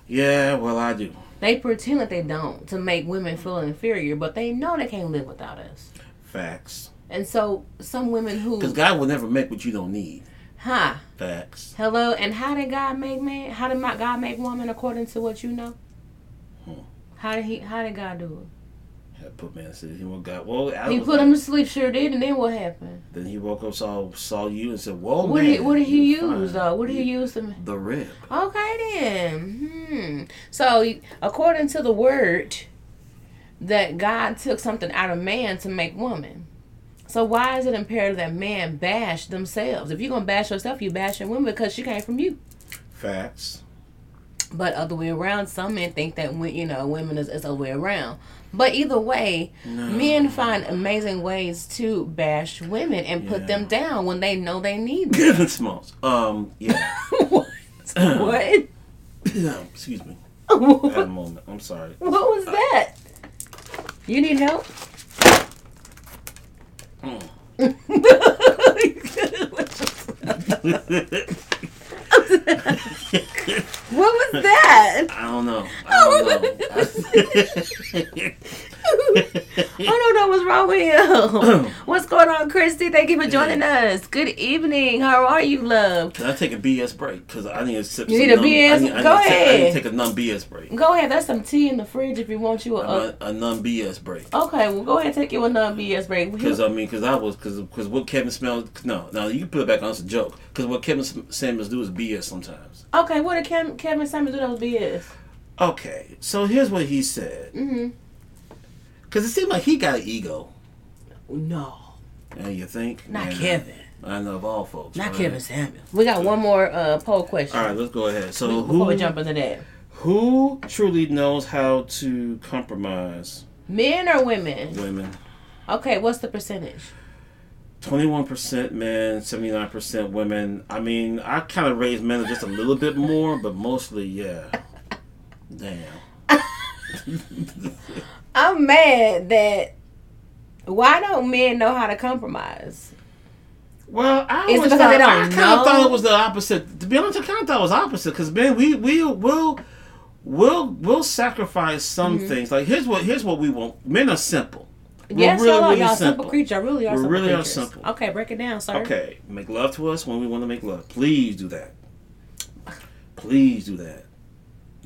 Yeah, well, I do. They pretend that they don't to make women feel inferior, but they know they can't live without us. Facts. And so some women who Because God will never make what you don't need. Huh. Facts. Hello, and how did God make man? How did my God make woman according to what you know? Hmm. How did he? How did God do Had put man said he woke up. Well, I? He put like- him to sleep. Sure did. And then what happened? Then he woke up, saw saw you, and said, "Whoa, what man, did What did he use fine." though? What did he use to? The rib. Okay then. Hmm. So according to the word, that God took something out of man to make woman. So why is it imperative that man bash themselves? If you're gonna bash yourself, you bashing woman because she came from you. Facts. But other way around, some men think that when you know women is, is the other way around. But either way, men find amazing ways to bash women and put Yeah. them down when they know they need them. Given Smalls. Um. Yeah. what? what? Excuse me. Had a moment. I'm sorry. What was that? You need help? Mm. What was that? I don't know. I oh, don't know. I don't know what's wrong with you. What's going on, Christy? Thank you for joining us. Good evening. How are you, love? Can I take a BS break? Because I need to sip You need a BS? I need, I Go need to take- I need to take a non BS break. Go ahead. There's some tea in the fridge if you want you A, a. non- a non BS break. okay, well, go ahead and take you a non BS break. Because I mean, because I was, because what Kevin Samuels, No, no, you can put it back on. It's a joke. Because what Kevin Samuels do is BS sometimes. Okay, what did Kevin, Kevin Samuels do that was BS? Okay, so here's what he said. Mm-hmm. Because it seemed like he got an ego. No, And you think? not Yeah. Kevin. I know of all folks. Not right? Kevin Samuel. We got one more uh, poll question All right, let's go ahead. So before who we jump into that. who truly knows how to compromise Men or women? women? Okay, what's the percentage? Twenty-one percent men, seventy-nine percent women. I mean, I kind of raised men just a little bit more, but mostly, yeah. Damn. I'm mad that. Why don't men know how to compromise? Well, I Is always thought, they don't I kind of thought it was the opposite. To be honest, I kind of thought it was opposite because man, we we will we'll we'll sacrifice some Mm-hmm. things. Like here's what here's what we want. Men are simple. We're yes, really, y'all, are. really y'all simple. simple creature. Really are We really are simple. Okay, break it down, sir. Okay, make love to us when we want to make love. Please do that. Please do that.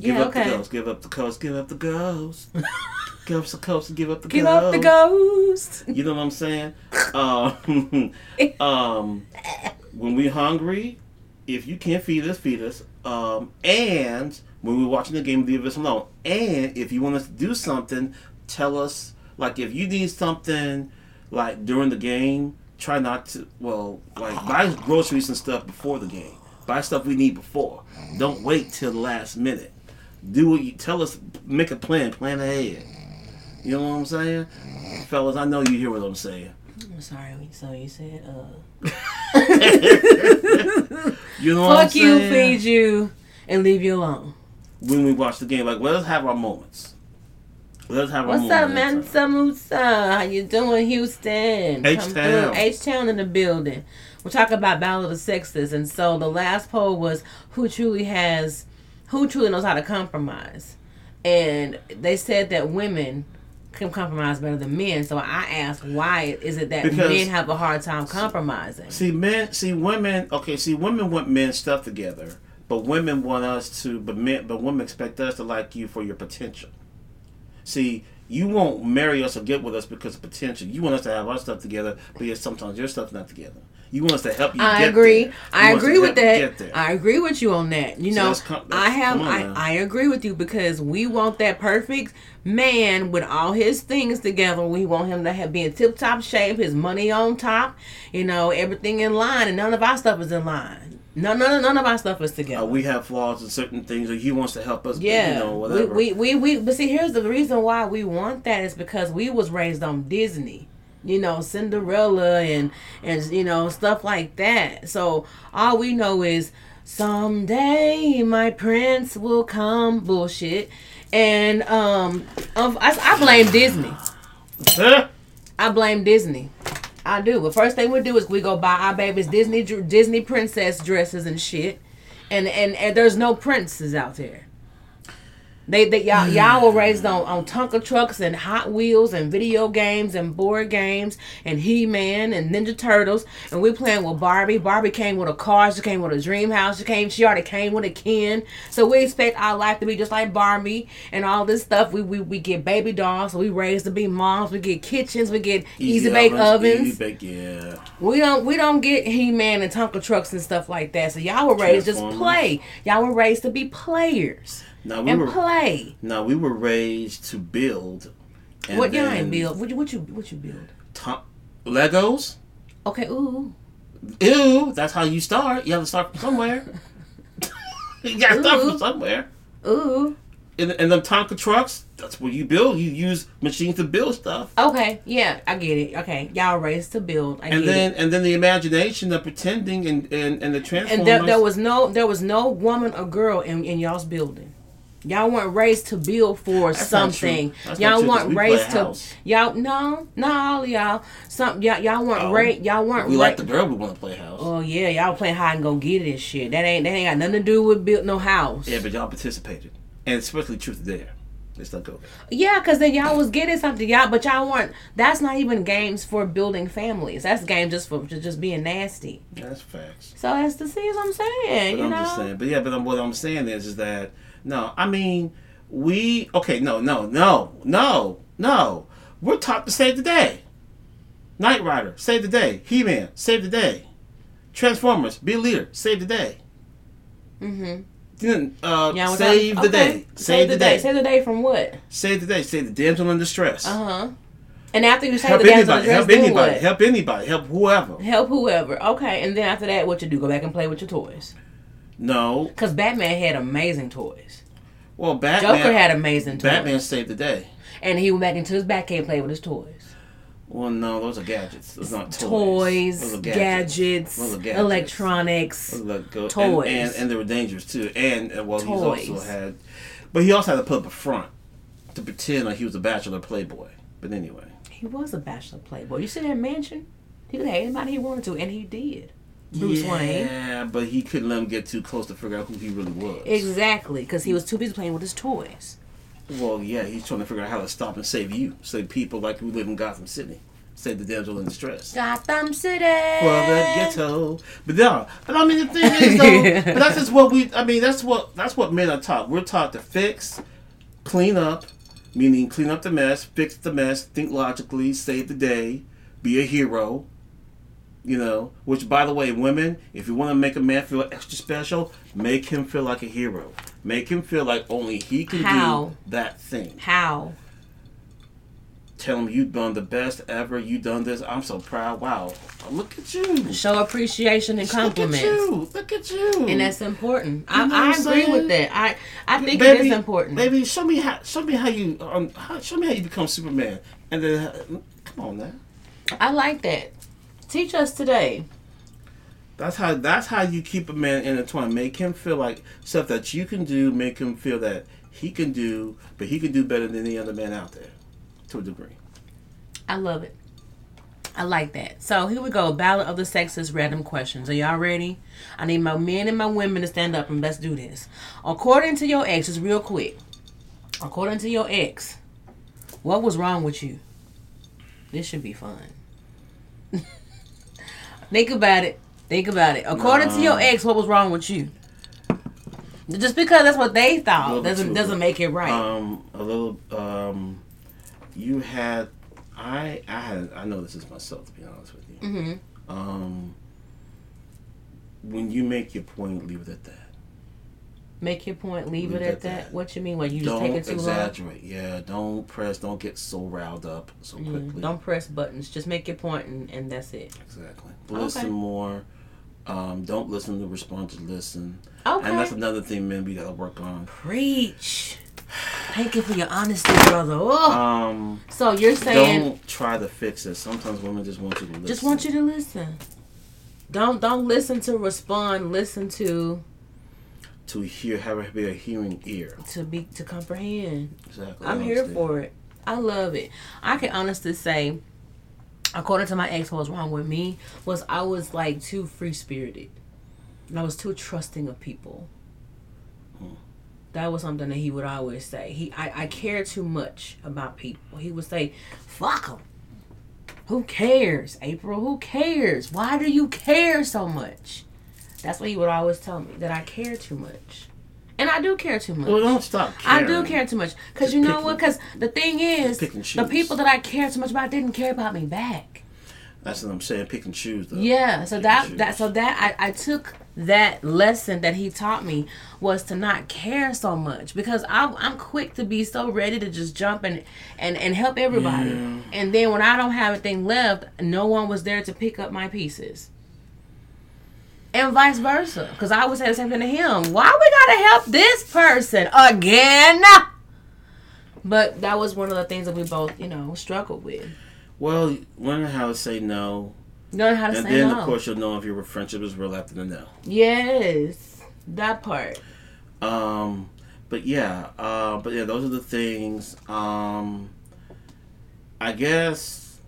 Give Yeah, up okay. the ghost. Give up the coast. Give up the ghost. give up the coast and give up the Give ghost. up the ghost. You know what I'm saying? Um, um, when we hungry, if you can't feed us, feed us. Um, and when we're watching the game, leave us alone. And if you want us to do something, tell us. Like if you need something, like during the game, try not to. Well, like buy groceries and stuff before the game. Buy stuff we need before. Don't wait till the last minute. Do what you tell us. Make a plan. Plan ahead. You know what I'm saying, fellas? I know you hear what I'm saying. I'm sorry. So you said, uh, You know what I'm fuck you, feed you, and leave you alone. When we watch the game, like let us have our moments. Let us have our moments. What's up, moments. man? Samusa. How you doing, Houston? H-Town. H-Town in the building. We're talking about Battle of the Sexes. And so the last poll was who truly has, who truly knows how to compromise. And they said that women can compromise better than men. So I ask, why is it that Because- men have a hard time compromising? See, men, see women. Okay, see women want men stuff together, but women want us to. But men, but women expect us to like you for your potential. See, you won't marry us or get with us because of potential. You want us to have our stuff together, but yet sometimes your stuff's not together. You want us to help you. I get agree. there. I want us to agree with that. I agree with you on that. You So know, that's I have. I. I agree with you because we want that perfect man with all his things together. We want him to have be in tip top shape, his money on top, you know, everything in line, and none of our stuff is in line. None, none, none of our stuff is together. Uh, we have flaws in certain things, or he wants to help us. Yeah, you know, whatever. We, we, we, we, but see, here's the reason why we want that is because we was raised on Disney, you know, Cinderella and and you know stuff like that. So all we know is someday my prince will come, bullshit, and um, of- I, I blame Disney. Huh? I blame Disney. I do. But first thing we do is we go buy our babies Disney Disney princess dresses and shit, and and, and there's no princes out there. They, they y'all mm. y'all were raised on on Tonka trucks and Hot Wheels and video games and board games and He Man and Ninja Turtles and we playing with Barbie. Barbie came with a car. She came with a dream house. She came. She already came with a Ken. So we expect our life to be just like Barbie and all this stuff. We we, we get baby dolls. So we raised to be moms. We get kitchens. We get easy, bake ovens. Easy bake, yeah. We don't we don't get He Man and Tonka trucks and stuff like that. So y'all were raised just play. Y'all were raised to be players Now we and were play. now we were raised to build. And What y'all ain't build? What you what you what you build? to- Legos. Okay, ooh. Ew, that's how you start. You have to start from somewhere. you gotta start from somewhere. Ooh. And, and the Tonka trucks, that's what you build. You use machines to build stuff. Okay, yeah, I get it. Okay, y'all raised to build. I And get then it. and then the imagination, the pretending, and and, and the transformers. And there, there was no there was no woman or girl in, in y'all's building. Y'all weren't raised to build for That's something. Y'all weren't raised to house. y'all no not all of y'all. Some y'all y'all weren't Oh. raised y'all weren't we ra- like the girl. We want to play house. Oh yeah, y'all playing hide and go get it and shit. That ain't that ain't got nothing to do with build no house. yeah, but y'all participated, and especially truth dare. Let's not go. Yeah, because then y'all was getting something, y'all, but y'all weren't. That's not even games for building families. That's games just for just, just being nasty. That's facts. So that's the see what I'm saying. But you I'm know, just saying. But yeah, but I'm, what I'm saying is, is that no, I mean, we okay, no, no, no, no, no. We're taught to save the day. Knight Rider, save the day. He Man, save the day. Transformers, be a leader, save the day. mm-hmm. Then uh, Yeah, we're save talking- the okay. day. Save, the day. Save the day from what? Save the day. Save the damsel in distress. Uh huh. And after you save help the damsel in distress, Help anybody. what? Help anybody. Help whoever. Help whoever. Okay, and then after that, what you do? Go back and play with your toys. No. Cause Batman had amazing toys. Well, Batman. Joker had amazing toys. Batman saved the day. and he went back into his Batcave and played with his toys. Well, no, those are gadgets. Those are not toys. Toys, Those are gadgets, Those gadgets. electronics. Look. Toys. And, and, and they were dangerous too. And, and well, Toys. also had, but he also had to put up a front to pretend like he was a bachelor playboy. But anyway, He was a bachelor playboy. You see that mansion? He could have anybody he wanted to, and he did. Bruce Wayne. Yeah, but he couldn't let him get too close to figure out who he really was. Exactly, because he was too busy playing with his toys. Well, yeah, he's trying to figure out how to stop and save you, save people like who live in Gotham City, save the damsel in distress. Gotham City. Well, the ghetto, but yeah. But I mean, the thing is, though, but that's just what we. I mean, that's what that's what men are taught. We're taught to fix, clean up, meaning clean up the mess, fix the mess, think logically, save the day, be a hero. You know, which by the way, women, if you want to make a man feel extra special, make him feel like a hero. Make him feel like only he can How? do that thing. How? Tell him you've done the best ever. You done this. I'm so proud. Wow, look at you. Show appreciation and compliments. Look at you. Look at you. And that's important. You know I, I agree with that. I I think baby, it is important. Baby, show me how. Show me how you. Um, how, show me how you become Superman. And then, uh, come on now. I like that. Teach us today. That's how. That's how you keep a man in a intertwined. Make him feel like stuff that you can do. Make him feel that he can do, but he can do better than any other man out there, to a degree. I love it. I like that. So here we go. Battle of the Sexes random questions. Are y'all ready? I need my men and my women to stand up and let's do this. According to your ex, just real quick. According to your ex, what was wrong with you? This should be fun. Think about it. Think about it. According to your ex, what was wrong with you? Just because that's what they thought doesn't too- doesn't make it right. Um, a little. Um, you had. I. I had. I know this is myself to be honest with you. hmm Um, when you make your point, leave it at that. Make your point. Leave, Leave it it at at that. that. What you mean? Like you just don't take it too long? exaggerate. Yeah, don't press. Don't get so riled up so Mm, quickly. Don't press buttons. Just make your point and, and that's it. Exactly. Okay. Listen more. Um, don't listen to respond to listen. Okay. And that's another thing, men, we gotta work on. Preach. Thank you for your honesty, brother. Oh. Um, so you're saying don't try to fix it. Sometimes women just want you to listen. just want you to listen. Don't don't listen to respond. Listen to to hear, have a, be a hearing ear. to be to comprehend. Exactly. I'm here for it. I love it. I can honestly say, according to my ex, what was wrong with me was I was like too free spirited, and I was too trusting of people. That was something that he would always say. He, I, I care too much about people. He would say, "Fuck them." Who cares, April? Who cares? Why do you care so much? That's what he would always tell me that I care too much, and I do care too much. Well, don't stop I do care too much because you know what? Because the thing is, the people that I care too much about didn't care about me back. That's what I'm saying. Pick and choose, though. Yeah, so Pick that that so that I, I took that lesson that he taught me was to not care so much because I'm I'm quick to be so ready to just jump and and and help everybody, Yeah. and then when I don't have anything left, no one was there to pick up my pieces. And vice versa, because I would say the same thing to him. Why we gotta help this person again? But that was one of the things that we both, you know, struggled with. Well, learn how to say no, Learn how to and say then no. of course you'll know if your friendship is real after the no. Yes, that part. Um, but yeah, uh, but yeah, those are the things. Um, I guess,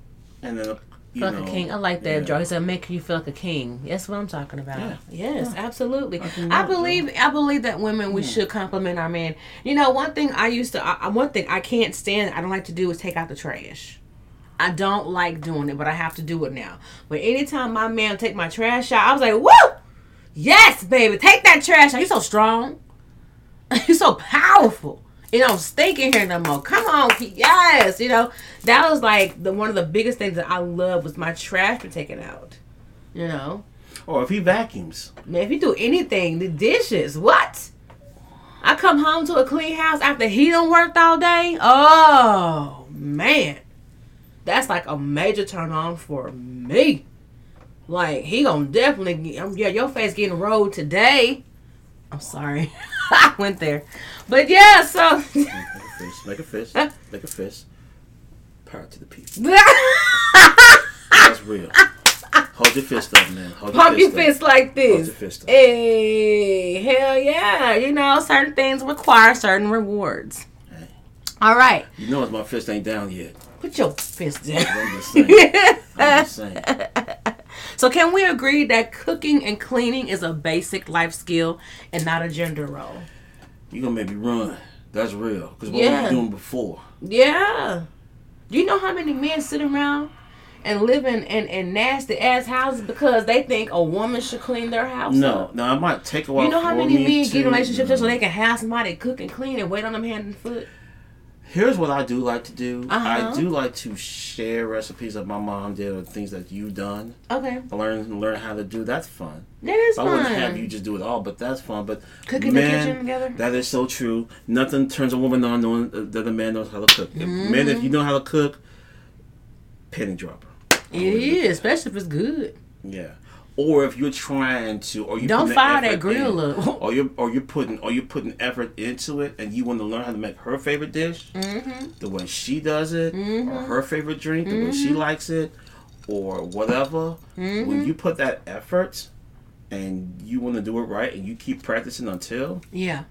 and then Feel know, like a king. I like that, yeah. Joe. He said, "Make you feel like a king." That's what I'm talking about. Yeah. Yes, absolutely. I I believe. I believe that women we should compliment our men. You know, one thing I used to. I, one thing I can't stand. I don't like to do is take out the trash. I don't like doing it, but I have to do it now. But anytime my man take my trash out, I was like, "Woo, yes, baby, take that trash out. You're so strong. You're so powerful." You know, stink in here no more. Come on, yes. You know, that was like the one of the biggest things that I love was my trash be taken out. You know, Or if he vacuums, man, if he do anything, the dishes, what? I come home to a clean house after he done worked all day. Oh man, that's like a major turn on for me. Like he gonna definitely, get- yeah, your face getting rolled today. I'm sorry, I went there, but yeah, so. make a fist, make a fist, make a fist. Power to the people. That's real. Hold your fist up, man. Hold Pump your up. fist like Hold your this. fist up. Hey, hell yeah. You know, certain things require certain rewards. Hey. All right. You know, my fist ain't down yet. Put your fist down. I'm just saying. I'm just saying. So, can we agree that cooking and cleaning is a basic life skill and not a gender role? You gonna make me run. That's real. Cause what Yeah. were you doing before? Yeah. Do you know how many men sit around and live in, in, in nasty ass houses because they think a woman should clean their house? No, up? no, I might take a while. You know how many men get in relationships just so they can have somebody cook and clean and wait on them hand and foot? Here's what I do like to do. Uh-huh. I do like to share recipes that my mom did or things that you've done. Okay. Learn learn how to do. That's fun. That is I fun. wouldn't have you just do it all, but that's fun. But Cooking in the kitchen together? That is so true. Nothing turns a woman on knowing that a man knows how to cook. If- Mm-hmm. Men, if you know how to cook, penny dropper. Is, especially if it's good. Yeah. Or if you're trying to, or you Don't fire that grill in, up. or you're or you're putting or you're putting effort into it, and you want to learn how to make her favorite dish, Mm-hmm. the way she does it, or her favorite drink, the way she Mm-hmm. likes it, or whatever. When you put that effort, and you want to do it right, and you keep practicing until Yeah.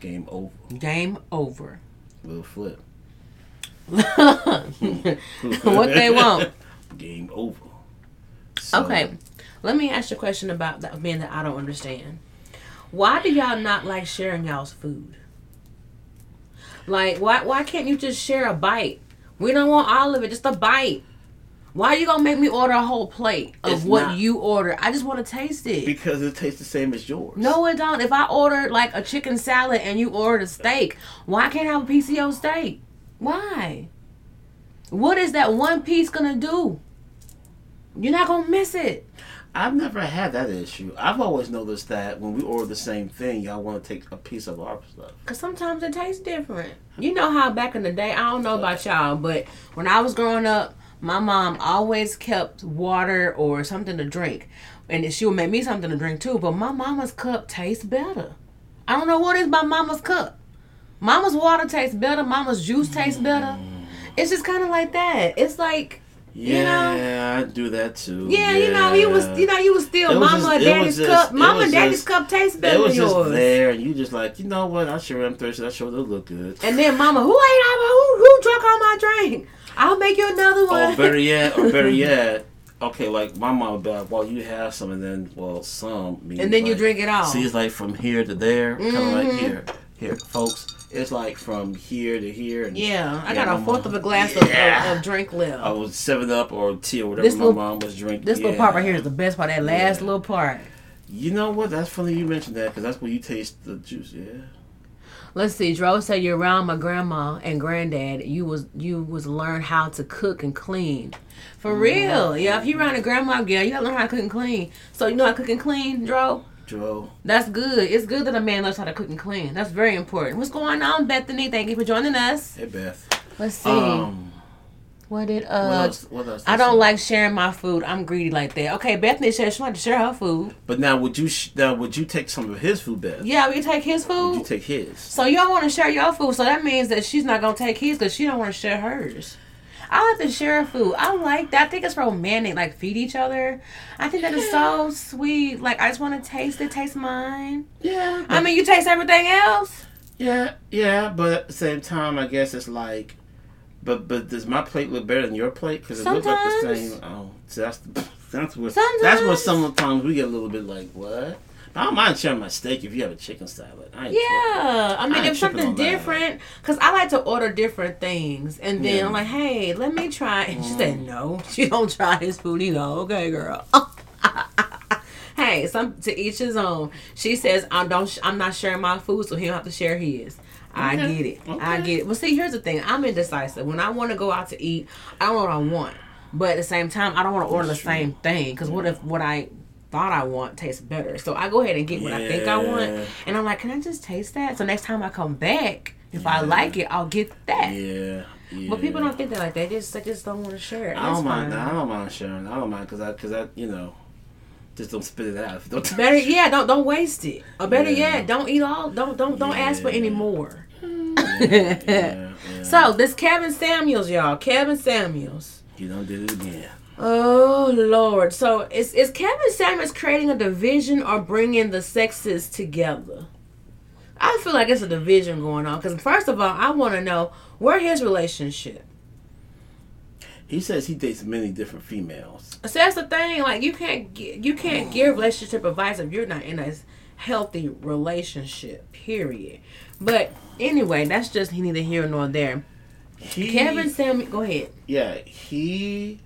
game over, Game over. little flip. what they want. Game over. So, Okay. Let me ask you a question about that man that I don't understand. Why do y'all not like sharing y'all's food? Like why why can't you just share a bite? We don't want all of it, just a bite. Why you gonna make me order a whole plate of It's what not- you order? I just want to taste it. Because it tastes the same as yours. No, it don't. If I order like a chicken salad and you ordered a steak, why can't I have a piece of your steak? Why? What is that one piece gonna do? You're not gonna miss it. I've never had that issue. I've always noticed that when we order the same thing, y'all want to take a piece of our stuff. Cause sometimes it tastes different. You know how back in the day, I don't know about y'all, but when I was growing up, my mom always kept water or something to drink, and she would make me something to drink too. But my mama's cup tastes better. I don't know what is my mama's cup. Mama's water tastes better. Mama's juice tastes better. Mm. It's just kind of like that. It's like, You know? Yeah, I do that too. yeah, you know, you was, you know, you was still was mama just- and daddy's just- cup. Mama and daddy's just- cup tastes It better was than just yours. there, and you just like, you know what? I sure am thirsty. I sure do look good. And then mama, who ate all who who drank all my drink? I'll make you another oh, one. Or better yet, or better yet, okay, like my mom be like, well, you have some, and then, well, some. means and then you drink it all. See, it's like from here to there, kind of like mm-hmm. here. Here, folks, it's like from here to here. And Yeah, I Yeah, got a fourth mom- of a glass Yeah. of, of drink left. I was seven up or tea or whatever This my little- mom was drinking. this little part right here is the best part. That last Yeah. little part. You know what? That's funny you mentioned that because that's where you taste the juice. Yeah. Let's see. Dro said you're around my grandma and granddad. You was you was learn how to cook and clean. For mm-hmm. real. Yeah, if you're around a grandma, yeah, you gotta learn how to cook and clean. So you know how to cook and clean, Dro? Joe. That's good. It's good that a man knows how to cook and clean. That's very important. What's going on, Bethany? Thank you for joining us. Hey Beth. Let's see. Um. what did What uh else? What else? I don't like sharing my food. I'm greedy like that. Okay, Bethany said she wanted to share her food. But now, would you? Sh- now, would you take some of his food, Beth? Yeah, we take his Would you take his? So y'all want to share your food, so that means that she's not gonna take his because she don't want to share hers. I like to share food. I like that. I think it's romantic, like feed each other. I think that is so sweet. Like I just want to taste it, taste mine. Yeah. I mean, you taste everything else. Yeah, yeah, but at the same time, I guess it's like, but but does my plate look better than your plate? Because it looks like the same. Oh, so that's that's what that's Sometimes. what sometimes we get a little bit like what. I don't mind sharing my steak if you have a chicken salad. I Yeah, I mean, I if something different, because I like to order different things, and then Yeah. I'm like, hey, let me try. And she said, mm. no, she don't try his food either. Okay, girl. hey, some to each his own. She says, I don't. I'm not sharing my food, so he don't have to share his. I Okay. get it. I get it. Well, see, here's the thing. I'm indecisive. When I want to go out to eat, I don't know what I want. But at the same time, I don't want to order the true. same thing. Because what if what I thought I want tastes better? So I go ahead and get what I think I want. And I'm like, can I just taste that? So next time I come back, if I like it, I'll get that. Yeah, yeah. But people don't think that like. They just they just don't want to share it. I don't mind. fine. I don't mind sharing. I don't mind because I because I you know, just don't spit it out. Don't Better, yeah. Don't don't waste it. Or better Yeah. yet, don't eat all. Don't don't don't ask for Yeah. any more. yeah, yeah. So this Kevin Samuels, y'all. Kevin Samuels. you done did it again. Oh Lord. So is is Kevin Samuels creating a division or bringing the sexes together? I feel like it's a division going on. Because first of all, I want to know where his relationship. He says he dates many different females. So that's the thing. Like you can't gi- you can't give relationship advice if you're not in a healthy relationship. Period. But anyway, that's just he neither here nor there. He, Kevin Samuel, go ahead. yeah, he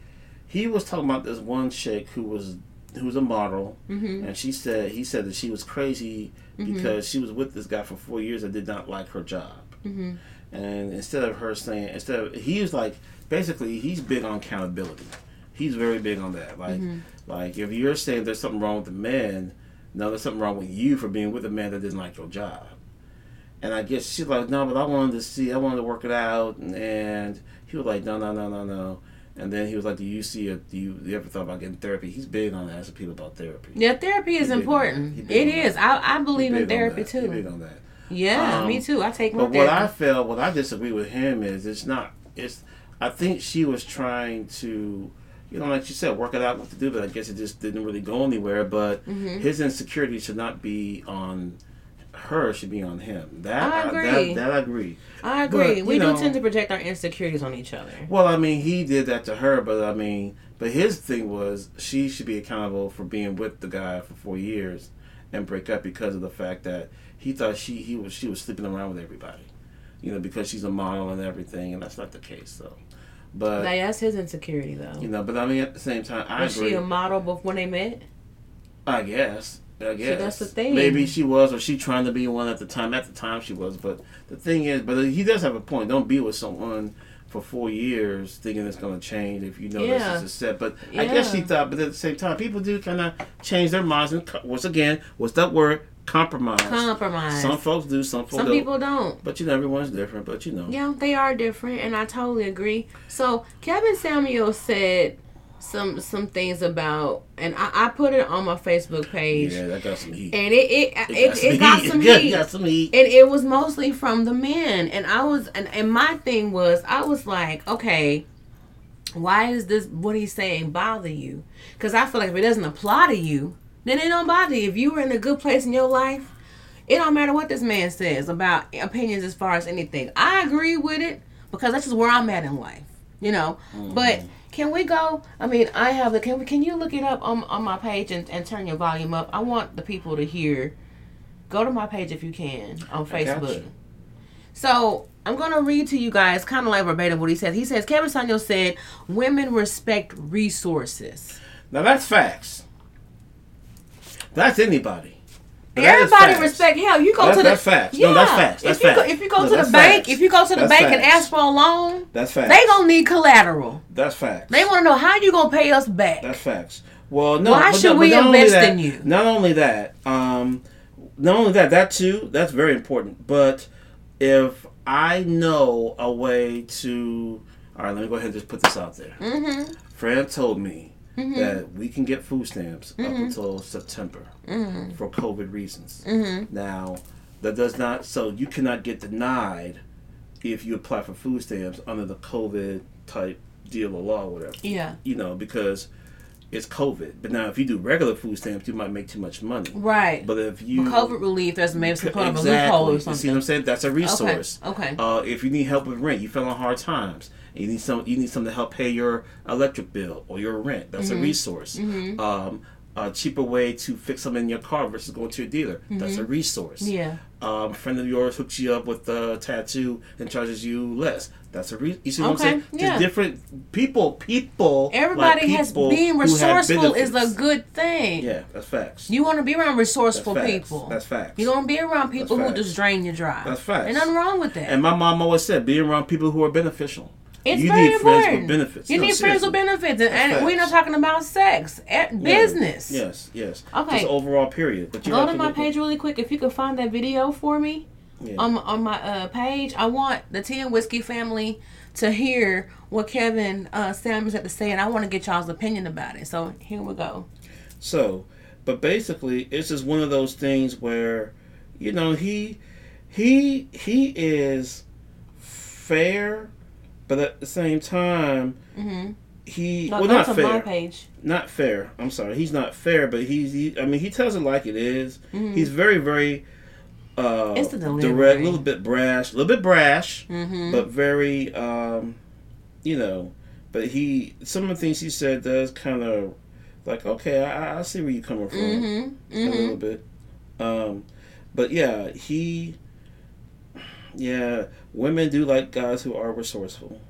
he was talking about this one chick who was who was a model, Mm-hmm. and she said he said that she was crazy because she was with this guy for four years and did not like her job. Mm-hmm. And instead of her saying, instead of he was like, basically, he's big on accountability. He's very big on that. Like, Mm-hmm. like if you're saying there's something wrong with the man, no, there's something wrong with you for being with a man that doesn't like your job. And I guess she's like, no, but I wanted to see, I wanted to work it out, and, and he was like, no, no, no, no, no. And then he was like, do you see, a, do you, you ever thought about getting therapy? He's big on asking people about therapy. Yeah, therapy is He big on important. It is. I, I believe in therapy too. He big on that. Yeah, Um, me too. I take my But what I therapy. felt, what I disagree with him is, it's not. It's. I think she was trying to, you know, like she said, work it out what to do, but I guess it just didn't really go anywhere. But Mm-hmm. his insecurity should not be on her; should be on him. That I agree. that, that I agree. I agree. but, we you do know- tend to project our insecurities on each other. Well, I mean, he did that to her, but I mean, but his thing was she should be accountable for being with the guy for four years and break up because of the fact that he thought she he was she was sleeping around with everybody, you know, because she's a model and everything, and that's not the case. So, but Like, that's his insecurity though. you know, but I mean, at the same time, I Was agree. she a model before when they met? I guess. I guess. that's the thing. Maybe she was, or she trying to be one at the time. At the time, she was. But the thing is, but he does have a point. Don't be with someone for four years thinking it's going to change if you know Yeah. this is a set. But I guess she thought. But at the same time, people do kind of change their minds. And once again, what's that word? Compromise. Compromise. Some folks do. Some folks Some don't. people don't. But you know, everyone's different. But you know. Yeah, they are different, and I totally agree. So Kevin Samuel said some some things about, and I, I put it on my Facebook page, Yeah, that got some heat. and it it it, it, got some Yeah, heat. got some heat. and it was mostly from the men. And i was and, and my thing was i was like okay why is this what he's saying bother you? Because i feel like if it doesn't apply to you then it don't bother you. If you were in a good place in your life it don't matter what this man says about opinions as far as anything. I agree with it because that's just where i'm at in life you know? But mm-hmm. Can we go i mean i have the can we can you look it up on, on my page and, and turn your volume up i want the people to hear Go to my page if you can on Facebook. So I'm gonna read to you guys kind of like verbatim what he says. He says Kevin Samuel said, "Women respect resources." Now that's facts. That's anybody. Everybody respect hell. You go That's- to the that's facts. No, that's facts. That's if you go, if you go No, to the bank, facts. if you go to the That's bank and ask for a loan, That's facts. they gonna need collateral. That's facts. They want to know how you gonna pay us back. That's facts. Well, no. Why should no- we invest that- in you? Not only that, um, not only that, that too. That's very important. But if I know a way to, all right, let me go ahead and just put this out there. Mm-hmm. Fran told me that we can get food stamps up Mm-hmm. until September for COVID reasons. Mm-hmm. Now, that does not, so you cannot get denied if you apply for food stamps under the COVID type deal or law or whatever Yeah. you know, because it's COVID. But now, if you do regular food stamps, you might make too much money. Right. But if you COVID relief, there's maybe some kind of a exactly, loophole or something. you see what. I'm saying? That's a resource. Okay. Uh, if you need help with rent, you fell on hard times. You need some. You need something to help pay your electric bill or your rent. That's Mm-hmm. a resource. Mhm. Um, a cheaper way to fix something in your car versus going to a dealer. That's a resource. Mm-hmm. Yeah. Um, a friend of yours hooks you up with a tattoo and charges you less. That's a re- you see what Okay, I'm saying? yeah. Just different people. People. Everybody like has people being resourceful is a good thing. Yeah, that's facts. You want to be around resourceful That's people. That's facts. You don't be around people who facts. just drain you dry. That's facts. And nothing wrong with that. And my mom always said, be around people who are beneficial. It's you very need important. friends with benefits. You No, need friends with benefits, and, and we're not talking about sex, eh, business. Yes, yes. Okay. Just overall period. But you Go to my at- page really quick. If you could find that video for me Yeah. on my, on my uh, page, I want the Tea and Whiskey family to hear what Kevin uh, Samuels had to say, and I want to get y'all's opinion about it. So here we go. So, but basically, it's just one of those things where, you know, he, he, he is fair, but at the same time, Mm-hmm. he No, well not fair. not fair. I'm sorry. He's not fair, but he's. He, I mean, he tells it like it is. Mhm. He's very, very uh, It's the direct, a little bit brash, a little bit brash, Mm-hmm. but very, um, you know. But he, some of the things he said does kind of like, okay, I, I see where you're coming from Mm-hmm. a Mm-hmm. little bit. Um, but yeah, he, yeah, women do like guys who are resourceful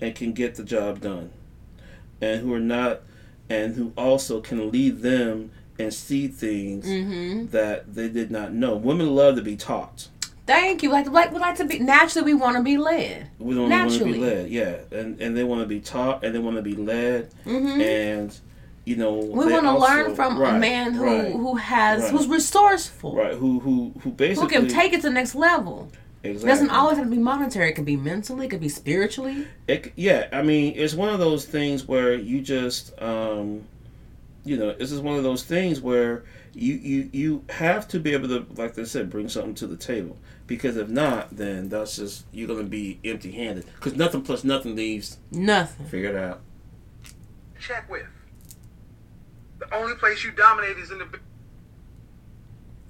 and can get the job done, and who are not, and who also can lead them and see things Mm-hmm. that they did not know. Women love to be taught. Thank you. Like, like we like to be naturally. We want to be led. We don't want to be led, yeah, and and they want to be taught and they want to be led, Mm-hmm. and you know We want to learn from a man who right, who has right. who's resourceful, right who who who basically who can take it to the next level. It doesn't always have to be monetary. It can be mentally. It could be spiritually. It, yeah, I mean, it's one of those things where you just, um, you know, this is one of those things where you, you you have to be able to, like I said, bring something to the table. Because if not, then that's just you're gonna be empty-handed. Because nothing plus nothing leaves. Nothing. Figure it out. check with. The only place you dominate is in the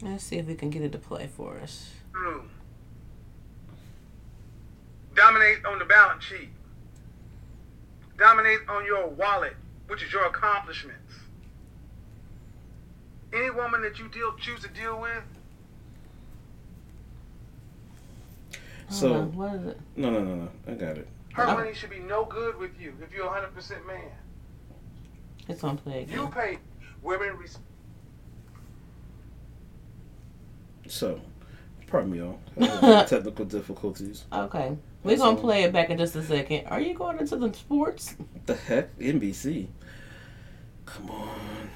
Let's see if we can get it to play for us. bedroom. Dominate on the balance sheet. Dominate on your wallet, which is your accomplishments. Any woman that you deal choose to deal with, So on, what is it? no, no, no, no. I got it. her Okay. money should be no good with you if you're a hundred percent man. It's on play You again. pay women res- So, pardon me, y'all. Technical difficulties. Okay, we're That's gonna play it back in just a second. Are you going into the sports? The heck, NBC. Come on.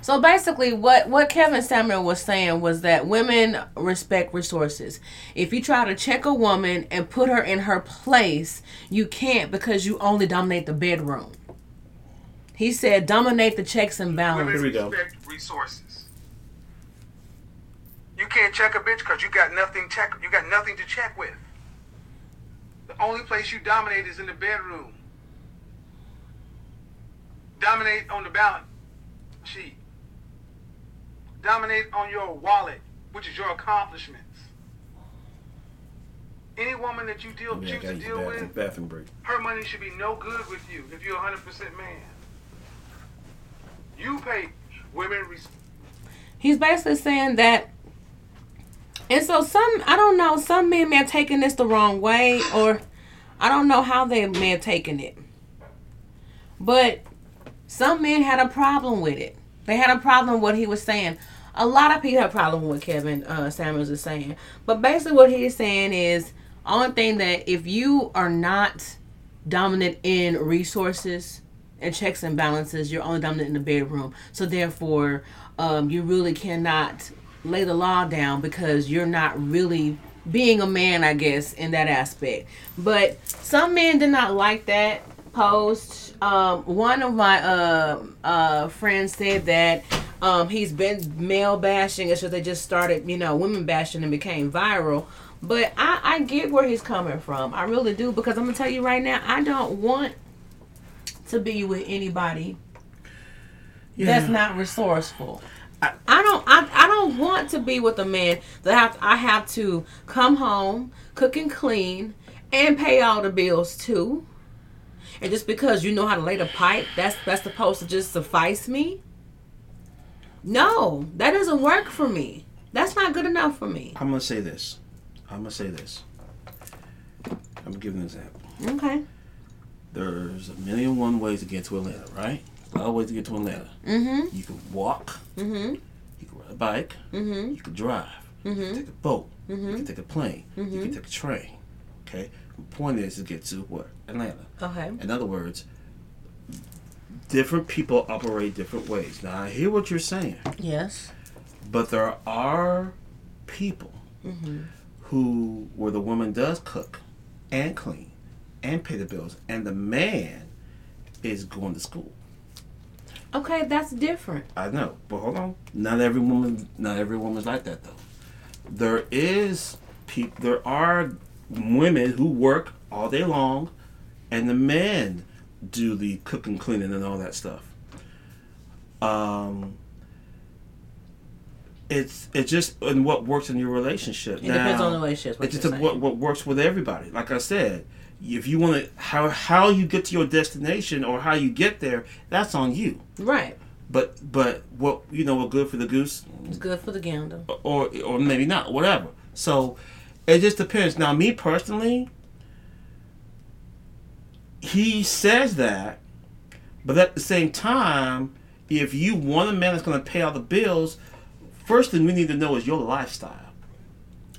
So basically, what what Kevin Samuel was saying was that women respect resources. If you try to check a woman and put her in her place, you can't because you only dominate the bedroom. He said, dominate the checks and women balances. Here respect resources. You can't check a bitch because you got nothing check. You got nothing to check with. The only place you dominate is in the bedroom. Dominate on the balance sheet. Dominate on your wallet, which is your accomplishments. Any woman that you deal, Yeah, choose to deal bathroom, with, bathroom break. her money should be no good with you if you're a hundred percent man. You pay women. Res- He's basically saying that And so some, I don't know, some men may have taken this the wrong way, or I don't know how they may have taken it. But some men had a problem with it. They had a problem with what he was saying. A lot of people have a problem with Kevin uh, Samuels is saying. But basically, what he is saying is only thing that if you are not dominant in resources and checks and balances, you're only dominant in the bedroom. So therefore, um, you really cannot lay the law down because you're not really being a man, I guess, in that aspect. But some men did not like that post. Um, one of my uh, uh, friends said that um, he's been male bashing. It's just they just started, you know, women bashing and became viral. But I, I get where he's coming from. I really do because I'm gonna tell you right now, I don't want to be with anybody that's not resourceful. I, I don't I, I don't want to be with a man that have I have to come home, cook and clean, and pay all the bills too. And just because you know how to lay the pipe, that's that's supposed to just suffice me. No, that doesn't work for me. That's not good enough for me. I'm gonna say this. I'm gonna say this. I'm gonna give an example. Okay. There's a million one ways to get to Atlanta, right? A lot of ways to get to Atlanta. Mm-hmm. You can walk. Mm-hmm. You can ride a bike. Mm-hmm. You can drive. You can take a boat. You can take a plane. You Mm-hmm. can take a train. Okay. The point is to get to what Atlanta. Okay. In other words, different people operate different ways. Now I hear what you're saying, Yes. but there are people Mm-hmm. who where the woman does cook and clean and pay the bills, and the man is going to school. Okay, that's different. I know, but hold on. Not every woman, not every woman's like that though. There is peop there are women who work all day long, and the men do the cooking, cleaning, and all that stuff. Um, it's it's just and what works in your relationship. It depends on the relationship. It's just what what works with everybody. Like I said, if you want to how how you get to your destination or how you get there, that's on you. Right. But but what you know what good for the goose It's good for the gander. or or maybe not whatever. So it just depends. Now me personally, he says that, but at the same time, if you want a man that's going to pay all the bills, first thing we need to know is your lifestyle.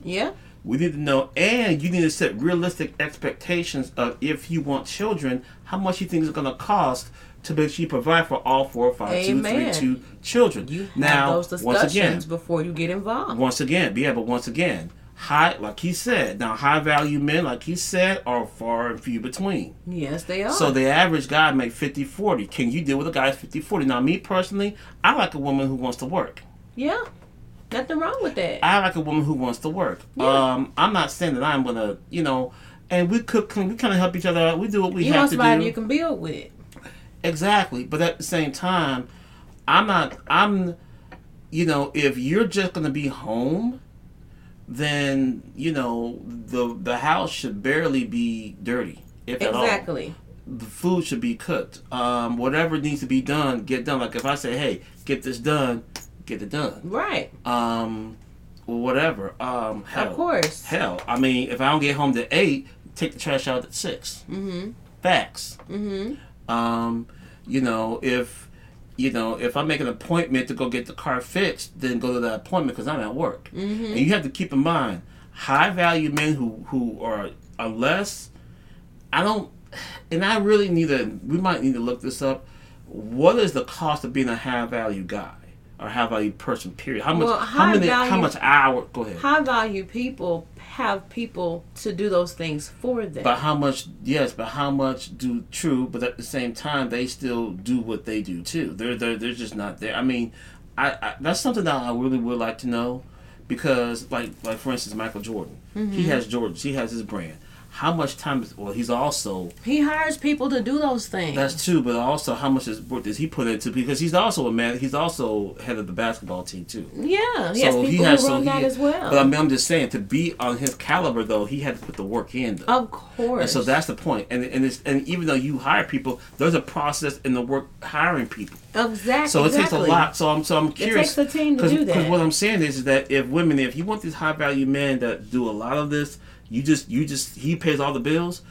Yeah. We need to know, and you need to set realistic expectations of if you want children, how much you think it's going to cost to make sure you provide for all four, five, two, three, two children. You now, those once again, discussions before you get involved. once again, yeah, but once again, high, like he said, now high value men, like he said, are far and few between. Yes, they are. So the average guy make 50 40. Can you deal with a guy 50 40? Now, me personally, I like a woman who wants to work. yeah. Nothing wrong with that. I like a woman who wants to work. Yeah. Um, I'm not saying that I'm gonna, you know, and we cook, we kind of help each other out. We do what we you have to do. you somebody you can build with. Exactly, but at the same time, I'm not. I'm, you know, if you're just gonna be home, then you know the the house should barely be dirty, if at all. Exactly. The food should be cooked. Um, whatever needs to be done, get done. Like if I say, hey, get this done, get it done. Right. Um, whatever. Um, hell, Of course. Hell, I mean, if I don't get home to eight, take the trash out at 6 Mm-hmm. Facts. Mm-hmm. Um, you know, if you know, if I make an appointment to go get the car fixed, then go to that appointment because I'm at work. Mm-hmm. And you have to keep in mind, high value men who who are unless I don't, and I really need to. We might need to look this up. What is the cost of being a high value guy or high value person? Period. How much? Well, how many? high how much hour? Go ahead. High value people have people to do those things for them. But how much? Yes, but how much do true? But at the same time, they still do what they do too. They're they're, they're just not there. I mean, I, I that's something that I really would like to know, because like like for instance, Michael Jordan, he mm-hmm. has Jordans, he has his brand. How much time is well he's also He hires people to do those things. that's true but also how much is work does he put into because he's also a man he's also head of the basketball team too yeah, he has so people he has who so run he, that as well. but I mean I'm just saying to be on his caliber though he had to put the work in though. of course. And so that's the. And and it's, and even though you hire people, there's a process in the work hiring people. exactly. So it takes a lot. So I'm so I'm curious. it takes a team to do that. 'cause what I'm saying is, is that if women, if you want these high value men that do a lot of this, you just you just he pays all the bills.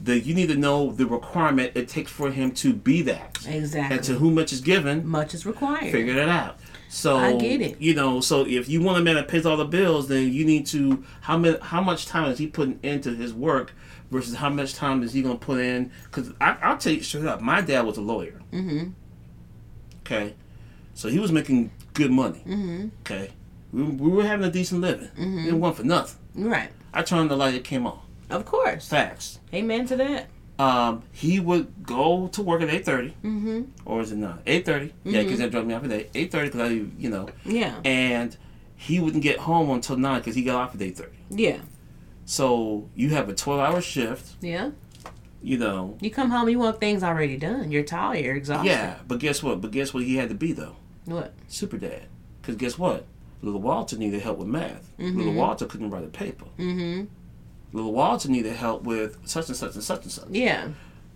That you need to know the requirement it takes for him to be that. Exactly. And to whom much is given, Much is required. figure that out. So I get it. You know, so if you want a man that pays all the bills, then you need to how many how much time is he putting into his work versus how much time is he going to put in? Because I'll tell you straight up, my dad was a lawyer. Mm-hmm. Okay, so he was making good money. Mm-hmm. Okay, we, we were having a decent living. Mm-hmm. It didn't want for nothing. Right. I turned the light, it came on. Of course. Facts. Amen to that. Um, he would go to work at eight mm-hmm. or is it not eight thirty? Yeah, because they dropped me off at eight eight thirty because I, you know, Yeah. and he wouldn't get home until nine because he got off at eight thirty. Yeah. So you have a twelve hour shift, Yeah. you know. You come home, you want things already done. You're tired, you're exhausted. Yeah, but guess what? But guess what? He had to be though, What? super dad. Because guess what? Little Walter needed help with math. Little Walter couldn't write a paper. Mm-hmm. Little Walter needed help with such and such and such and such. Yeah.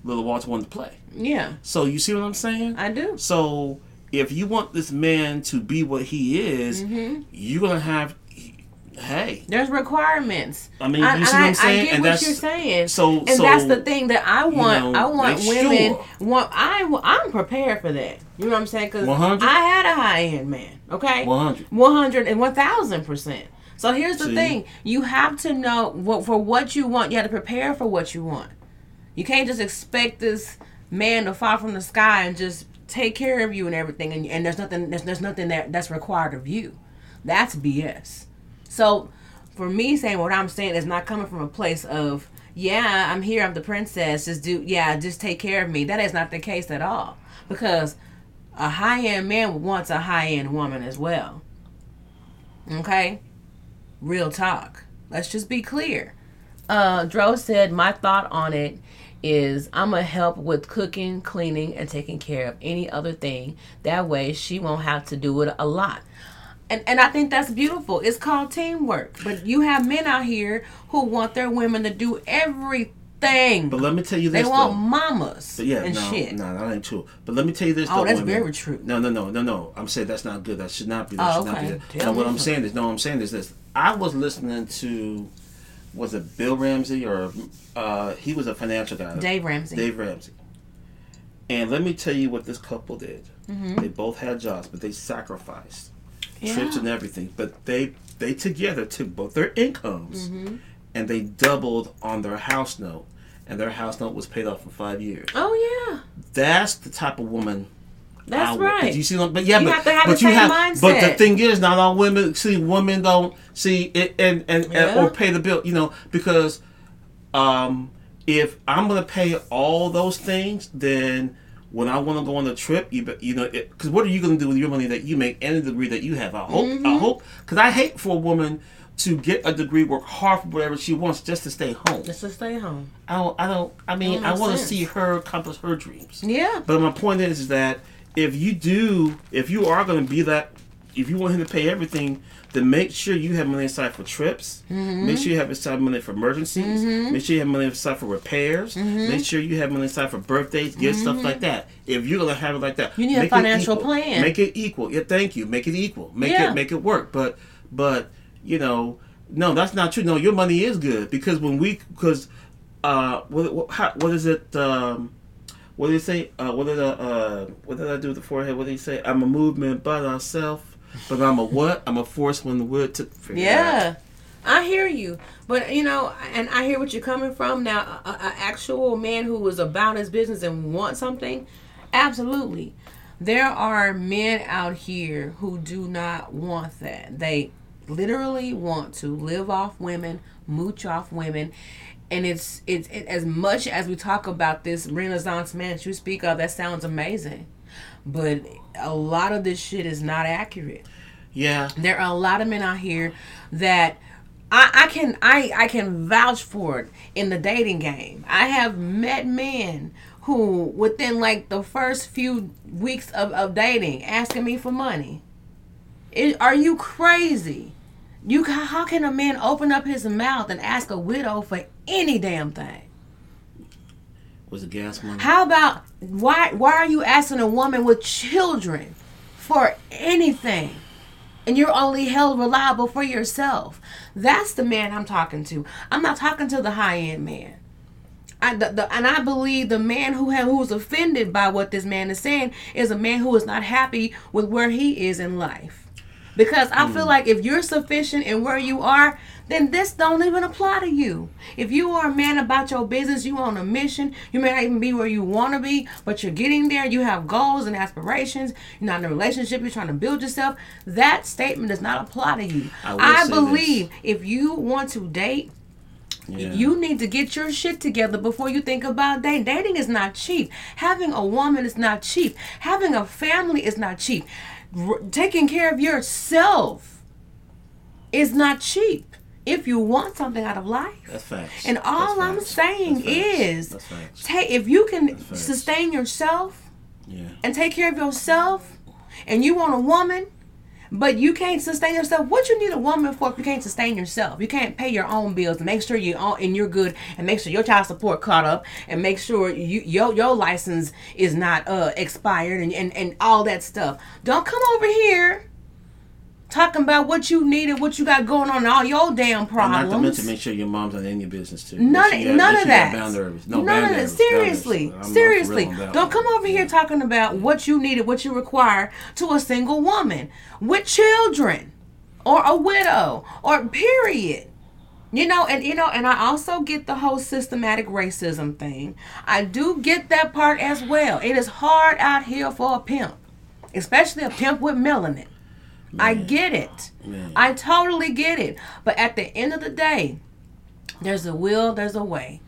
Little Walter wanted to play. Yeah. So you see what I'm saying? I do. So if you want this man to be what he is, Mm-hmm. you're gonna have. Hey, There's requirements. I mean, I, you see what I'm saying? I get And what that's- you're saying. so- and that's the thing that I want. know, I want women. sure. Want I? I'm prepared for that. You know what I'm saying? Because I had a high end man. Okay. 100. 100 and 1000 percent. So here's the See? thing: you have to know what for what you want. You have to prepare for what you want. You can't just expect this man to fall from the sky and just take care of you and everything, and, and there's nothing there's, there's nothing that that's required of you. That's BS. So for me saying what I'm saying is not coming from a place of yeah I'm here I'm the princess just do yeah just take care of me. That is not the case at all because a high end man wants a high end woman as well. Okay, real talk. Let's just be clear. Uh, Dro said, My thought on it is I'm going to help with cooking, cleaning, and taking care of any other thing. That way she won't have to do it a lot. And, and I think that's beautiful. It's called teamwork. But you have men out here who want their women to do everything. But let me tell you this. they want though. mamas But yeah, and no, shit. no, that ain't true. But let me tell you this. Oh, though, that's women. very true. No, no, no, no, no. I'm saying that's not good. That should not be. That Oh, should not okay. be. No, what I'm saying is, no, I'm saying is this. I was listening to, was it Bill Ramsey or uh, he was a financial guy. Dave Ramsey. Dave Ramsey. And let me tell you what this couple did. They both had jobs, but they sacrificed trips. Yeah. and everything. But they they together took both their incomes Mm-hmm. and they doubled on their house note, and their house note was paid off in five years. Oh, yeah. That's the type of woman. That's I right. But you see, but yeah, You but have to have but the you have, but the thing is, not all women see women don't see it and and, and or pay the bill. You know, because um, if I'm gonna pay all those things, then when I want to go on a trip, you you know, because what are you gonna do with your money that you make and the degree that you have? I hope, Mm-hmm. I hope, because I hate for a woman to get a degree, work hard for whatever she wants, just to stay home. Just to stay home. I don't, I don't, I mean, I want to see her accomplish her dreams. Yeah. But my point is, is that if you do, if you are going to be that, if you want him to pay everything, then make sure you have money aside for trips. Mm-hmm. Make sure you have aside money for emergencies. Make sure you have money aside for repairs. Mm-hmm. Make sure you have money aside for birthdays, gifts, stuff like that. If you're going to have it like that, You need a financial plan. Make it equal. Yeah, thank you. Make it equal. Make Yeah. it make it work. But but you know, no, that's not true. No, your money is good because when we because uh what what, how, what is it um what did he say? Uh, what did I, uh, what did I do with the forehead? What did he say? I'm a movement by myself, but I'm a what? I'm a force when the wood took. Yeah, I hear you, but you know, and I hear what you're coming from. Now, an actual man who was about his business and want something, absolutely. There are men out here who do not want that. They literally want to live off women, mooch off women. And it's it's it, as much as we talk about this Renaissance man you speak of, that sounds amazing, but a lot of this shit is not accurate Yeah. there are a lot of men out here that I, I can I I can vouch for it in the dating game. I have met men who within like the first few weeks of, of dating asking me for money. It, are you crazy? You how can a man open up his mouth and ask a widow for any damn thing? Was it gas money? How about why why are you asking a woman with children for anything? And you're only held reliable for yourself. That's the man I'm talking to. I'm not talking to the high end man. I, the, the, and I believe the man who ha, who's offended by what this man is saying is a man who is not happy with where he is in life. Because I feel hmm. like if you're sufficient in where you are, then this don't even apply to you. If you are a man about your business, you on a mission, you may not even be where you want to be, but you're getting there, you have goals and aspirations, you're not in a relationship, you're trying to build yourself, that statement does not apply to you. I I believe if you want to date, Yeah. you need to get your shit together before you think about dating. Dating is not cheap. Having a woman is not cheap. Having a family is not cheap. R- taking care of yourself is not cheap. If you want something out of life. That's facts. And all That's I'm facts. saying is, take if you can sustain yourself Yeah. and take care of yourself, and you want a woman, but you can't sustain yourself. What you need a woman for if you can't sustain yourself? You can't pay your own bills and make sure you own and you're good and make sure your child support caught up and make sure you your your license is not uh expired and, and, and all that stuff. Don't come over here talking about what you need and what you got going on all your damn problems. And not to mention, make sure your mom's not in your business too. None, sure none of sure you have that. Boundaries. No, none of that. Seriously, Boundaries. I'm- I'm for seriously. Don't come over here talking about what you need and what you require to a single woman with children, or a widow, or period. You know, and you know, and I also get the whole systematic racism thing. I do get that part as well. It is hard out here for a pimp, especially a pimp with melanin. I get it. Man. I totally get it. But at the end of the day, there's a will, there's a way.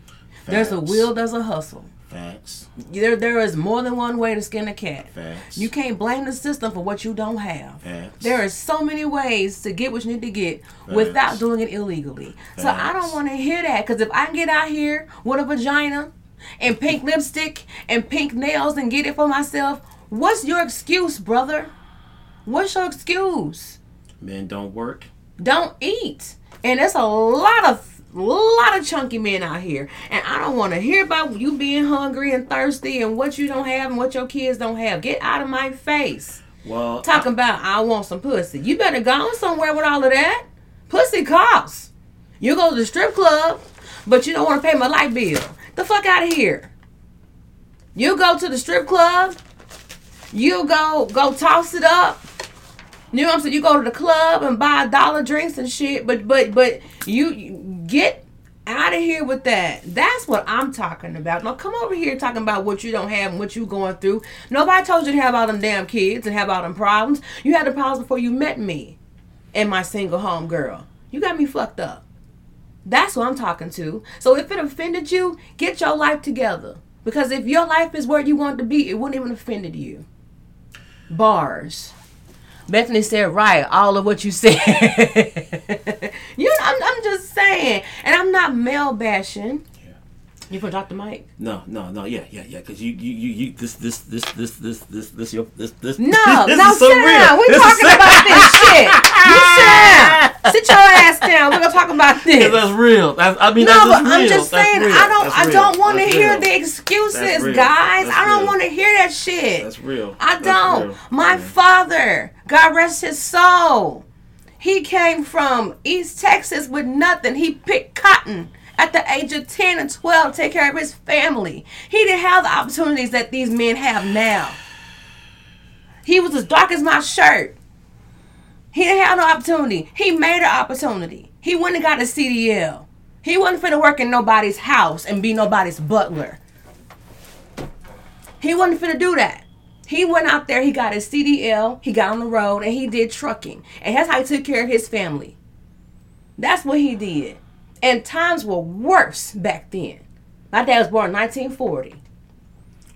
There's a will, there's a hustle. Facts. There, there is more than one way to skin a cat. Facts. You can't blame the system for what you don't have. Facts. There are so many ways to get what you need to get without doing it illegally. So I don't want to hear that because if I can get out here with a vagina and pink lipstick and pink nails and get it for myself, what's your excuse, brother? What's your excuse? Men don't work. don't eat. And there's a lot of lot of chunky men out here. And I don't want to hear about you being hungry and thirsty and what you don't have and what your kids don't have. Get out of my face. Well, Talking about I want some pussy. You better go on somewhere with all of that. Pussy costs. You go to the strip club, but you don't want to pay my light bill. The fuck out of here. You go to the strip club, you go go toss it up. You know what I'm saying? You go to the club and buy dollar drinks and shit, but but but you, get out of here with that. That's what I'm talking about. Now come over here talking about what you don't have and what you going through. Nobody told you to have all them damn kids and have all them problems. You had the problems before you met me and my single home girl. You got me fucked up. That's what I'm talking to. So if it offended you, get your life together. Because if your life is where you want to be, it wouldn't even offended you. Bars. Bethany said, right, all of what you said. you know, I'm, I'm just saying. And I'm not male bashing. Yeah. You talk to Mike? no, no, no. Yeah, yeah, yeah. Because you, you, you, you. This, this, this, this, this, this, this, your, this, this. No, this no, is so sit real. down. We This talking about this shit. You sit down. Sit your down. We're gonna talk about this. That's real. That's, I mean, No, that's but real. I'm just saying. I don't I don't want to hear the excuses, guys. That's I don't want to hear that shit. That's real. I don't. My Yeah. father, God rest his soul, he came from East Texas with nothing. He picked cotton at the age of 10 and 12 to take care of his family. He didn't have the opportunities that these men have now. He was as dark as my shirt. He didn't have no opportunity. He made an opportunity. He went and got a CDL. He wasn't finna work in nobody's house and be nobody's butler. He wasn't finna do that. He went out there, he got his CDL, he got on the road, and he did trucking. And that's how he took care of his family. That's what he did. And times were worse back then. My dad was born in 1940.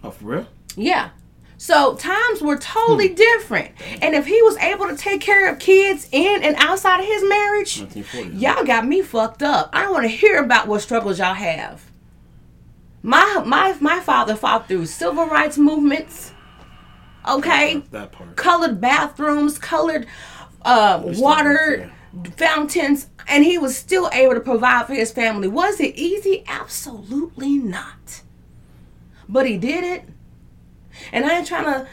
Oh, for real? Yeah. So times were totally different. And if he was able to take care of kids in and outside of his marriage, y'all got me fucked up. I don't want to hear about what struggles y'all have. My my my father fought through civil rights movements. Okay, That part. colored bathrooms, colored uh, water fountains, and he was still able to provide for his family. Was it easy? Absolutely not. But he did it. And I ain't trying to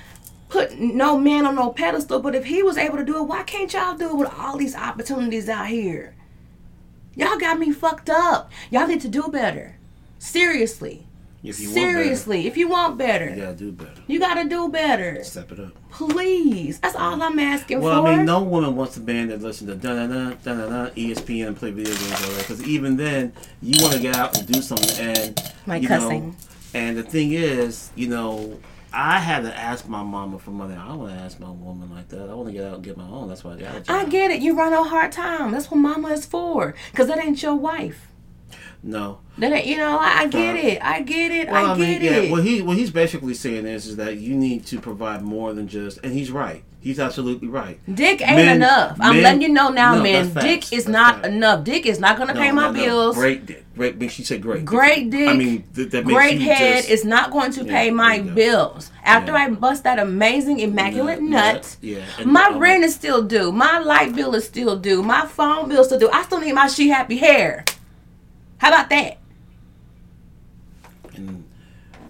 put no man on no pedestal, but if he was able to do it, why can't y'all do it with all these opportunities out here? Y'all got me fucked up. Y'all need to do better. Seriously. If you Seriously. if you want better, you gotta do better. you gotta do better. Step it up. Please. That's all I'm asking Well, for. Well, I mean, no woman wants a band that listens to da da da da da da ESPN and play video games all that. Because even then, you want to get out and do something. And Like you cussing. Know, and the thing is, you know, I had to ask my mama for money. I don't want to ask my woman like that. I want to get out and get my own. That's why I got a job. I get it. You run a hard time. That's what mama is for. Because that ain't your wife. No. That ain't, you know, I, I get it. I get it. Well, I I, mean, get yeah. it. What he what he's basically saying is is that you need to provide more than just, and he's right. He's absolutely right. Dick ain't Men- enough. I'm letting you know now, no, man. Dick is That's not facts. enough. Dick is not going to No, pay my no, bills. Great dick. Great. She said great. Great dick. I mean, th- that makes Great head just, is not going to Yeah, pay my bills. After Yeah. I bust that amazing, immaculate Nut, yeah, my rent is still due. My light bill is still due. My phone bill is still due. I still need my she happy hair. How about that? And,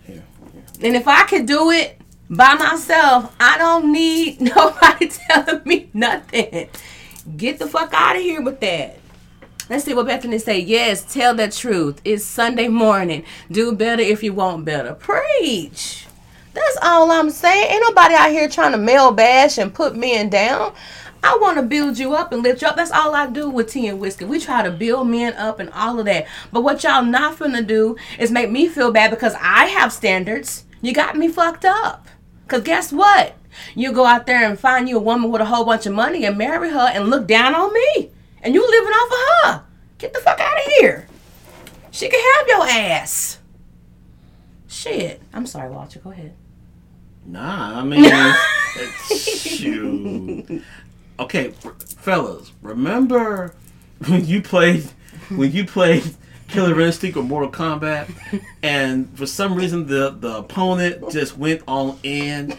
here, here. And if I could do it by myself, I don't need nobody telling me nothing. Get the fuck out of here with that. Let's see what Bethany say. Yes, tell the truth. It's Sunday morning. Do better if you want better. Preach. That's all I'm saying. Ain't nobody out here trying to male bash and put men down. I want to build you up and lift you up. That's all I do with tea and whiskey. We try to build men up and all of that. But what y'all not finna do is make me feel bad because I have standards. You got me fucked up. Cause guess what? You go out there and find you a woman with a whole bunch of money and marry her and look down on me. And you living off of her. Get the fuck out of here. She can have your ass. Shit. I'm sorry, Walter. Go ahead. Nah, I mean, shoot. Okay, fellas, remember when you played when you played Killer Instinct or Mortal Kombat, and for some reason the the opponent just went all in,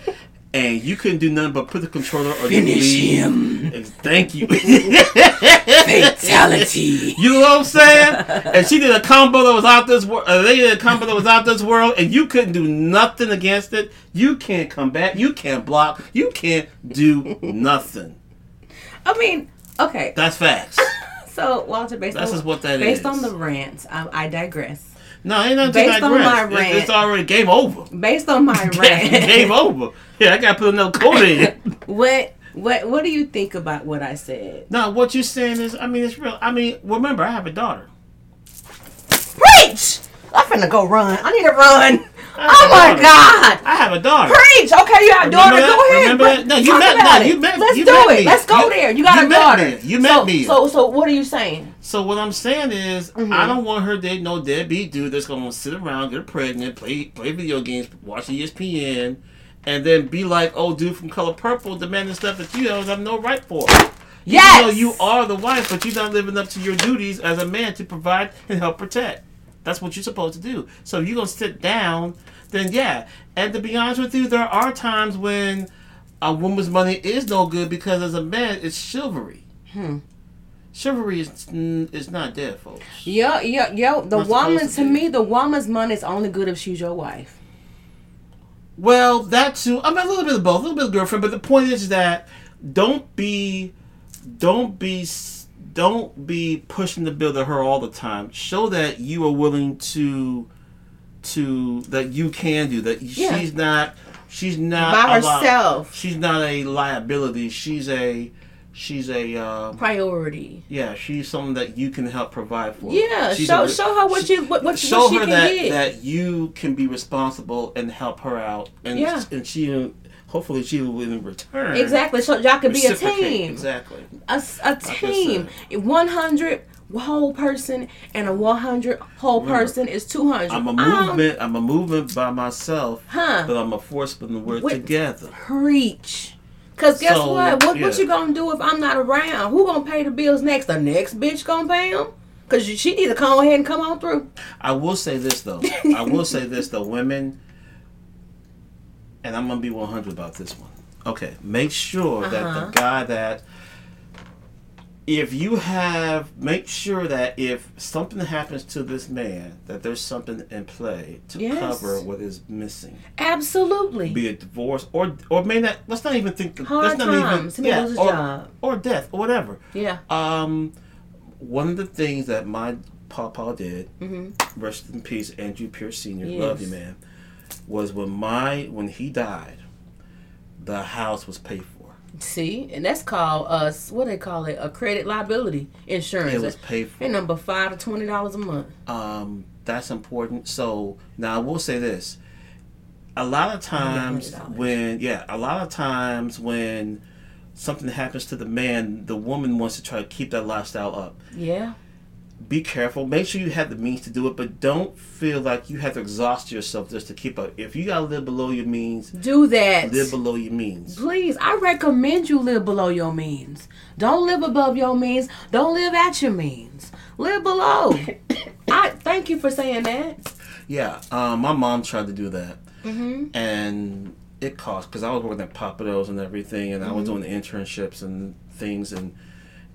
and you couldn't do nothing but put the controller or the Finish him. Thank you. Fatality. You know what I'm saying? And she did a combo that was out this world. Uh, they did a combo that was out this world, and you couldn't do nothing against it. You can't come back. You can't block. You can't do nothing. I mean, okay. That's facts. So Walter, based That's on just what that based is. on the rants, I, I digress. No, ain't nothing Based to on my It's- rant. It's, already game over. Based on my rant, game over. Yeah, I gotta put another code in. what what what do you think about what I said? No, what you're saying is, I mean, it's real. I mean, remember, I have a daughter. Preach! I'm finna go run. I need to run. Have Oh my daughter. God! I have a daughter. Preach! Okay, you got a daughter. that? Go ahead. Remember that? No, you talk met- no, it. you met- Let's you do met it. me. Let's go You- there. You got you a daughter. me. You met so, me. So so what are you saying? So what I'm saying is, Mm-hmm. I don't want her to date no deadbeat dude that's gonna sit around, get pregnant, play play video games, watch ESPN, and then be like, "Oh, dude from Color Purple demanding stuff that you don't have no right for." Yes. Even though you are the wife, but you're not living up to your duties as a man to provide and help protect. That's what you're supposed to do. So you're gonna sit down, then yeah. And to be honest with you, there are times when a woman's money is no good because as a man, it's chivalry. Hmm. Chivalry is is not dead, folks. Yo yo yo. The woman to to me, the woman's money is only good if she's your wife. Well, that too. I mean, a little bit of both, a little bit of girlfriend. But the point is that don't be, don't be, don't be pushing the bill to her all the time. Show that you are willing to, to that you can do that. Yeah. She's not. She's not By a li- herself. she's not a liability. She's a. She's a. Uh, Priority. yeah, she's someone that you can help provide for. Yeah, She's show a- show her what she- you what what, show what she her can that get. that you can be responsible and help her out, and Yeah. and she hopefully she will in return Exactly. So y'all could be a team. Exactly. a, a team. 100 whole person and a 100 whole person is 200. I'm a movement. I'm a movement by myself, Huh. but I'm a force when we're Wait. together. Preach. Cause guess So, what? What, yeah. what you gonna do if I'm not around? Who gonna pay the bills next? The next bitch gonna pay them? Cause she- need to come ahead and come on through. I will say this though. I will say this though. Women, and I'm gonna be 100 about this one. Okay, make sure that Uh-huh. the guy that if you have make sure that if something happens to this man that there's something in play to Yes. cover what is missing Absolutely. be it divorce or or may not let's not even think Hard let's not times. Even his or, job. or death or whatever yeah. um, one of the things that my papa did, Mm-hmm. rest in peace, Andrew Pierce Senior, Yes. love you, man, was when my when he died, the house was paid for. See, and that's called uh what they call it a credit liability insurance. It was paid for. At number five to twenty dollars a month. Um, that's important. So now I will say this: a lot of times $100. when yeah, a lot of times when something happens to the man, the woman wants to try to keep that lifestyle up. Yeah. Be careful. Make sure you have the means to do it, but don't feel like you have to exhaust yourself just to keep up. If you gotta live below your means, Do that. live below your means. Please, I recommend you live below your means. Don't live above your means. Don't live at your means. Live below. I thank you for saying that. Yeah, um, my mom tried to do that, Mm-hmm. and it cost because I was working at Pappadeaux and everything, and I Mm-hmm. was doing internships and things, and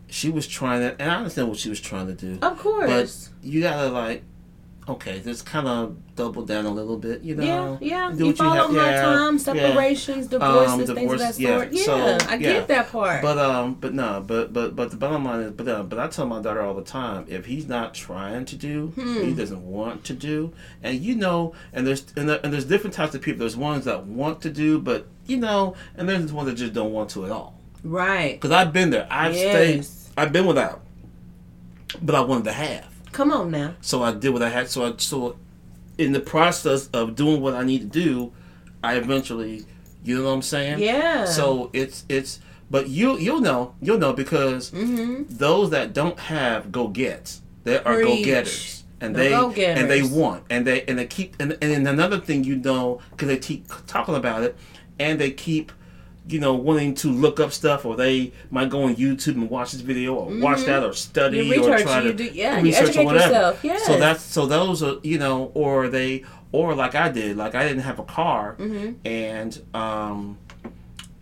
she was trying to, and I understand what she was trying to do, Of course. but you gotta like. Okay, just kind of double down a little bit, you know. yeah, yeah. Do You follow have- my yeah, time, yeah. separations, divorces, Um, things of that divorce, yeah. sort. Yeah, So, I get that part. But um, but no, but but but the bottom line is, but uh, but I tell my daughter all the time, if he's not trying to do, Hmm. he doesn't want to do, and you know, and there's and, there, and there's different types of people. There's ones that want to do, but you know, and there's ones that just don't want to at all. Right. Because I've been there. I've Yes. stayed. I've been without, but I wanted to have. Come on now. So I did what I had. So I so in the process of doing what I need to do, I eventually, you know what I'm saying? Yeah. So it's it's but you you'll know you'll know because Mm-hmm. those that don't have go gets they are go getters and The they go-getters. and they want and they and they keep and, and another thing you know because they keep talking about it and they keep you know wanting to look up stuff or they might go on YouTube and watch this video or watch that or study Mm-hmm. You or research, try you to do- yeah, research educate or whatever. yourself, yes. So that's so those are you know or they or like I did like I didn't have a car Mm-hmm. and um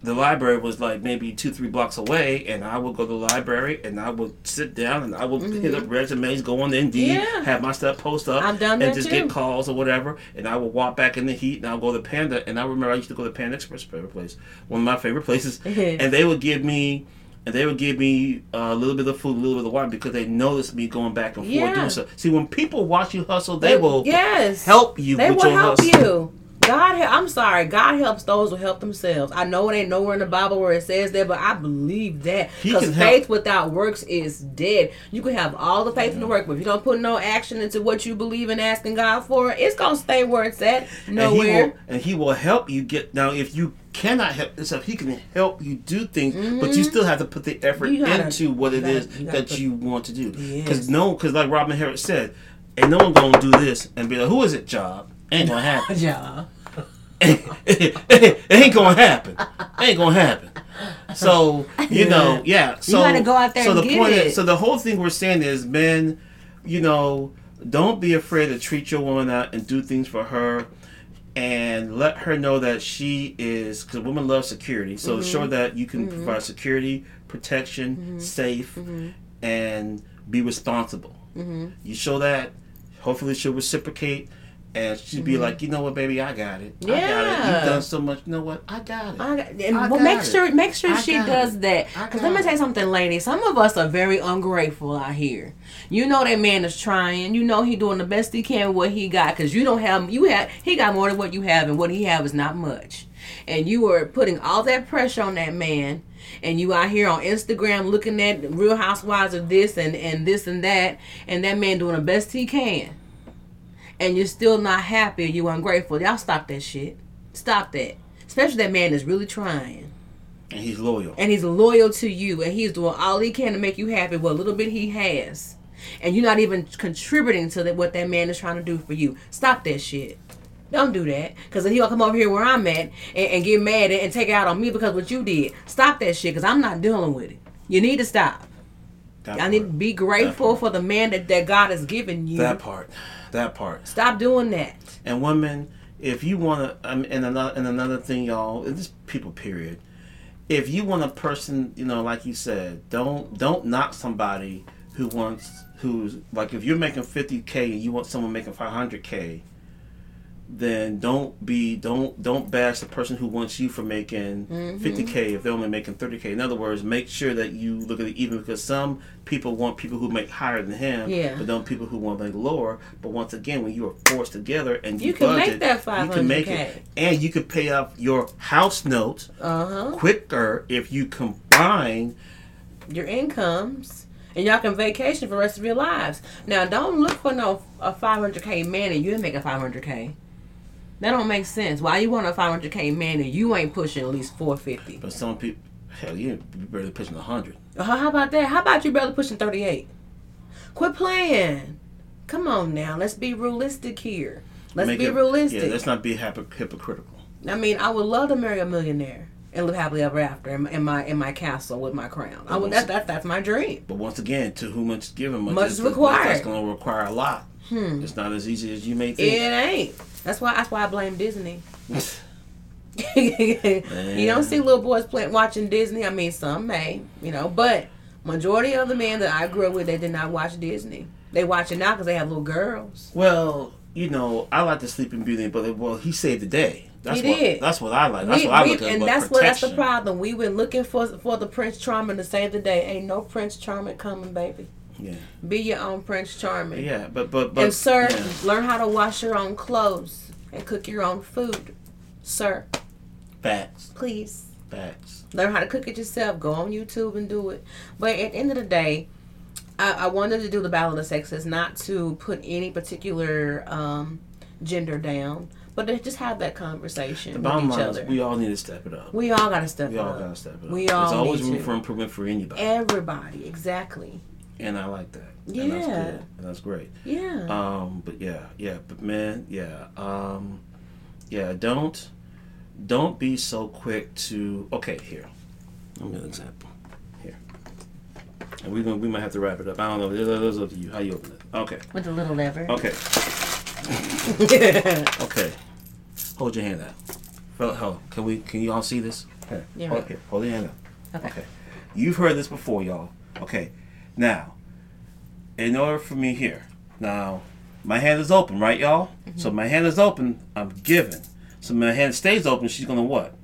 the library was like maybe two three blocks away and i would go to the library and i would sit down and i would hit up resumes go on indeed Mm-hmm. Yeah. have my stuff post up and just too. get calls or whatever and i would walk back in the heat and i'll go to panda and i remember i used to go to panda express favorite place one of my favorite places and they would give me and they would give me uh, a little bit of food, a little bit of wine because they noticed me going back and forth Yeah. doing so. See, when people watch you hustle, they, will yes help you They with will your help hustle. you. God, I'm sorry. God helps those who help themselves. I know it ain't nowhere in the Bible where it says that, but I believe that because faith without works is dead. You can have all the faith in the work, but if you don't put no action into what you believe in asking God for, it's gonna stay where it's at, and he nowhere. will and he will help you get now if you cannot help yourself he can help you do things but you still have to put the effort Mm-hmm. Gotta- into what it gotta- is you that put- you want to do because Yes. no because like robin harris said and no one gonna do this and be like who is it job ain't gonna happen. Yeah. it ain't gonna happen. Ain't gonna happen. So you know yeah so you gotta go out there so and the point it. is so the whole thing we're saying is men you know don't be afraid to treat your woman out and do things for her and let her know that she is because women love security. So Mm-hmm. show that you can provide security protection Mm-hmm. safe and be responsible. You show that hopefully she'll reciprocate and she'd be like you know what baby i got it i got it Mm-hmm. Yeah. you've done so much you know what i got it I got, and I well, make it. sure make sure I she does it. that. Because let me tell you something, ladies. Some of us are very ungrateful out here. You know that man is trying. You know he doing the best he can with what he got. Because you don't have you have he got more than what you have, and what he have is not much. And you are putting all that pressure on that man. And you out here on Instagram looking at Real Housewives of this and and this and that, and that man doing the best he can and you're still not happy, you ungrateful. Y'all stop that shit. Stop that. Especially that man is really trying. and he's loyal And he's loyal to you and he's doing all he can to make you happy what little bit he has. and you're not even contributing to the, what that man is trying to do for you. Stop that shit. Don't do that. Because then he'll come over here where I'm at and, and get mad and, and take it out on me because what you did. Stop that shit because I'm not dealing with it. You need to stop. That I need to be grateful for the man that, that God has given you. That part. That part. Stop doing that. And women, if you want to, um, and another and another thing, y'all, and just people, period. If you want a person, you know, like you said, don't don't knock somebody who wants who's like if you're making fifty k and you want someone making five hundred k, then don't be don't don't bash the person who wants you for making Mm-hmm. 50k if they're only making 30k in other words make sure that you look at it even because some people want people who make higher than him Yeah. but don't people who want to make lower but once again when you are forced together and you, You can make budget, that you can make 500K. it and you could pay off your house note Uh huh. quicker if you combine Your incomes. And y'all can vacation for the rest of your lives. Now, don't look for no a 500k man and you ain't making 500k. That don't make sense. Why you want a 500k man and you ain't pushing at least 450? but some people hell you you barely pushing 100 Uh, How about that? How about you barely pushing 38? Quit playing. Come on now. Let's be realistic here. Let's Make be it- realistic. yeah let's not be hypo- hypocritical I mean, I would love to marry a millionaire and live happily ever after in my in my, in my castle with my crown. I would, that, that, that's my dream. But once again, to whom much is given, much, Much is is required. That's going to require a lot. Hmm. It's not as easy as you may think. It ain't. That's why. That's why I blame Disney. you don't see little boys playing watching Disney. I mean, some may, you know, but majority of the men that I grew up with, they did not watch Disney. They watch it now because they have little girls. Well, you know, I like the Sleeping Beauty, but well, he saved the day. That's He what. did. That's what I like. That's We- what I we- look at. and that's what that's the problem. We've been looking for for the Prince Charming to save the day. Ain't no Prince Charming coming, baby. Yeah, Be your own Prince Charming. yeah, but but but. and sir, yeah. learn how to wash your own clothes and cook your own food, sir. facts, Please. facts. learn how to cook it yourself. Go on YouTube and do it. But at the end of the day, I, I wanted to do the battle of the sexes, not to put any particular um, gender down, but to just have that conversation The with bottom each line other. is we all need to step it up. We all gotta step it up. We it all up. gotta step it up. We There's always room for improvement for anybody, Everybody, exactly. And I like that. And that's Yeah. good. And that's great. Yeah. Um, but yeah, yeah, but man, yeah, um, yeah. Don't, don't be so quick to. Okay, here. Let me an example. Here, and we gonna we might have to wrap it up. I don't know. It's up to you. How you open it? Okay. With a little lever. Okay. Okay. Hold your hand out. Hold. Can we? Can you all see this? Here. Yeah. Hold, here. Hold your hand out. Okay. Okay. You've heard this before, y'all. Okay. Now, in order for me here, now, my hand is open, right, y'all? Mm-hmm. So my hand is open. I'm giving. So my hand stays open. She's gonna what?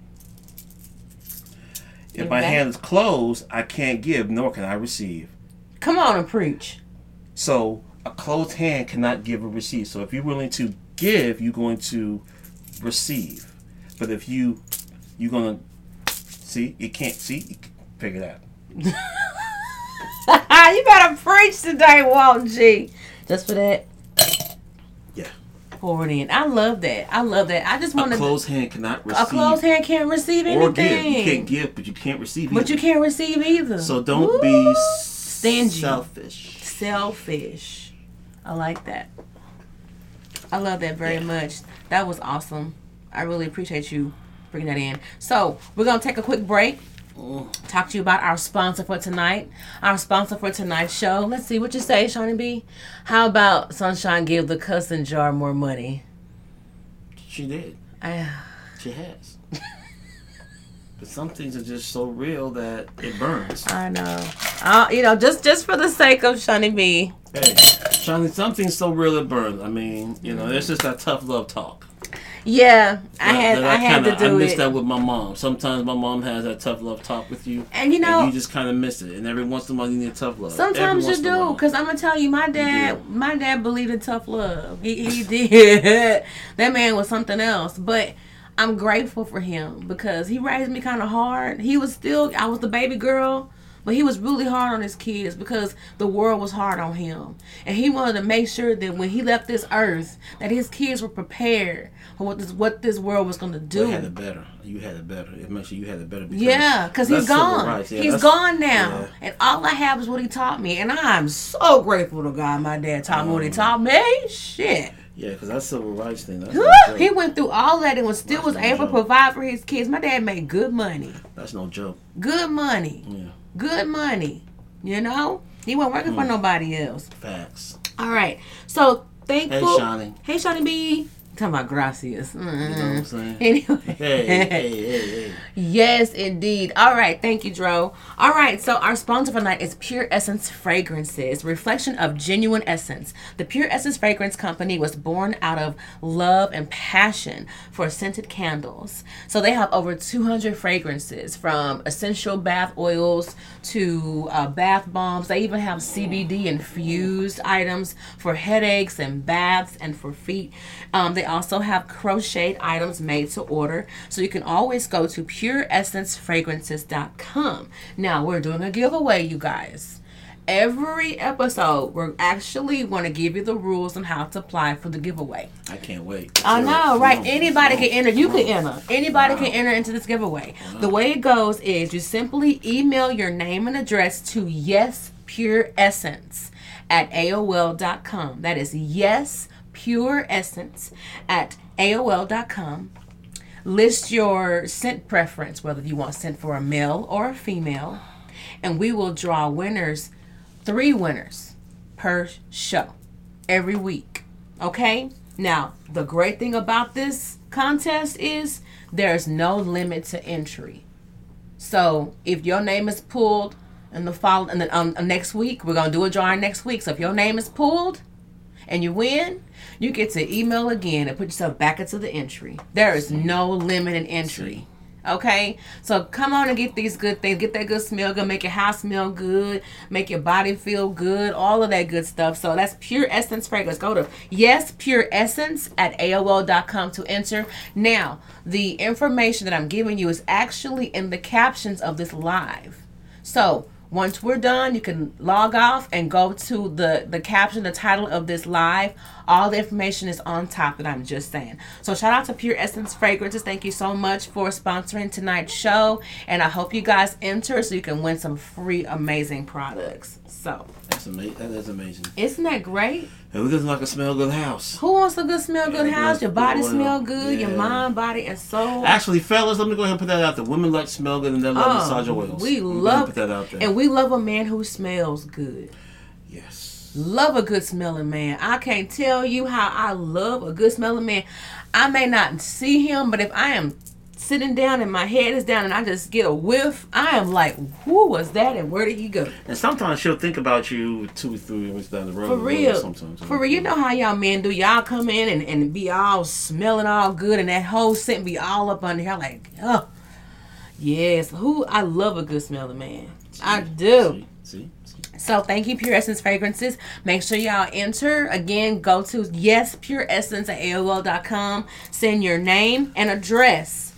If my hand is closed, I can't give, nor can I receive. Come on and preach. So a closed hand cannot give or receive. So if you're willing to give, you're going to receive. But if you you're gonna see, you can't see, you can figure it out. you better preach today, Walt G. Just for that. Yeah. Pour it in. I love that. I love that. I just A want to. closed hand cannot receive A closed hand can't receive anything. or give. You can't give, but you can't receive. But you either. can't receive either. So don't Woo! be Stingy. selfish. selfish. I like that. I love that very Yeah. much. That was awesome. I really appreciate you bringing that in. So we're gonna take a quick break. Talk to you about our sponsor for tonight. Our sponsor for tonight's show. Let's see what you say, Shawnee B. How about Sunshine give the cussing jar more money? She did. I, She has. but some things are just so real that it burns. I know. Uh, you know, just just for the sake of Shawnee B. Hey, Johnny, something's so real it burns. I mean, you know, it's just that tough love talk. Yeah, I That- had that I had kinda- to do I miss it. that with my mom. Sometimes my mom has that tough love talk with you, and you know, and you just kind of miss it. And every once in a while, you need tough love. Sometimes you once in a do, cause I'm gonna tell you, my dad, my dad believed in tough love. He he did. that man was something else. But I'm grateful for him because he raised me kind of hard. He was still, I was the baby girl, But he was really hard on his kids because the world was hard on him. And he wanted to make sure that when he left this earth, that his kids were prepared what this what this world was gonna do. You had it better. You had it better. It makes sure you had it better. Because Yeah, because he's gone. rights. Yeah, he's that's- gone now. yeah. And all I have is what he taught me. And I'm so grateful to God my dad taught me what Oh. he taught me. Shit. Yeah, because that civil rights thing. That's he went through all that and was still That's was no able to provide for his kids. My dad made good money. That's no joke. Good money. Yeah, Good money. You know? He wasn't working Hmm. for nobody else. facts. All right. So thankful. Hey. Shawnee. Hey, Shawnee B. Talking about gracias. You know what I'm Mm. saying? Anyway. Hey, hey, hey, hey. Yes, indeed. All right. Thank you, Dro. All right. So, our sponsor for tonight is Pure Essence Fragrances, reflection of genuine essence. The Pure Essence Fragrance Company was born out of love and passion for scented candles. So, they have over 200 fragrances from essential bath oils to uh, bath bombs. They even have CBD infused items for headaches and baths and for feet. Um, they also have crocheted items made to order. So you can always go to pureessencefragrances.com. Now we're doing a giveaway, you guys. Every episode, we're actually going to give you the rules on how to apply for the giveaway. I can't wait. I know, right? Come Anybody can enter. You can enter. Anybody Wow. can enter into this giveaway. The way it goes is you simply email your name and address to yes pure essence at AOL.com. That is yes pure essence at AOL.com. List your scent preference, whether you want scent for a male or a female, and we will draw winners, three winners per show every week. Okay? Now, the great thing about this contest is there's no limit to entry. So, if your name is pulled in the fall and then um, next week, we're to do a drawing next week. So, if your name is pulled and you win, you get to email again and put yourself back into the entry. There is no limit in entry. Okay, so come on and get these good things. Get that good smell good. Make your house smell good. Make your body feel good. All of that good stuff. So that's Pure Essence Fragrance. Go to yes Pure Essence at AOL.com to enter. Now, the information that I'm giving you is actually in the captions of this live. So once we're done, you can log off and go to the the caption, the title of this live. All the information is on top that I'm just saying. So shout out to Pure Essence Fragrances. Thank you so much for sponsoring tonight's show, and I hope you guys enter so you can win some free amazing products. So That's amazing. That is amazing. isn't that great? And who doesn't like a smell good house? Who wants a good smell, good Yeah, house? Your body smell good, your mind, body, and soul. Actually, fellas, let me go ahead and put that out there. Women like smell good and they love Oh, massage oils. we Let me go ahead and love put that out there. and we love a man who smells good. yes. Love a good smelling man. I can't tell you how I love a good smelling man. I may not see him, but if I am sitting down and my head is down and I just get a whiff, I am like, who was that and where did he go? And sometimes she'll think about you two or three weeks down the road. For real. Sometimes. For real. You know how y'all men do. Y'all come in and, and be all smelling all good and that whole scent be all up under here like, oh. Yes. Who I love a good smelling man. I do. See? See? See? So thank you, Pure Essence Fragrances. Make sure y'all enter. Again, go to yes, Pure Essence at AOL.com. Send your name and address.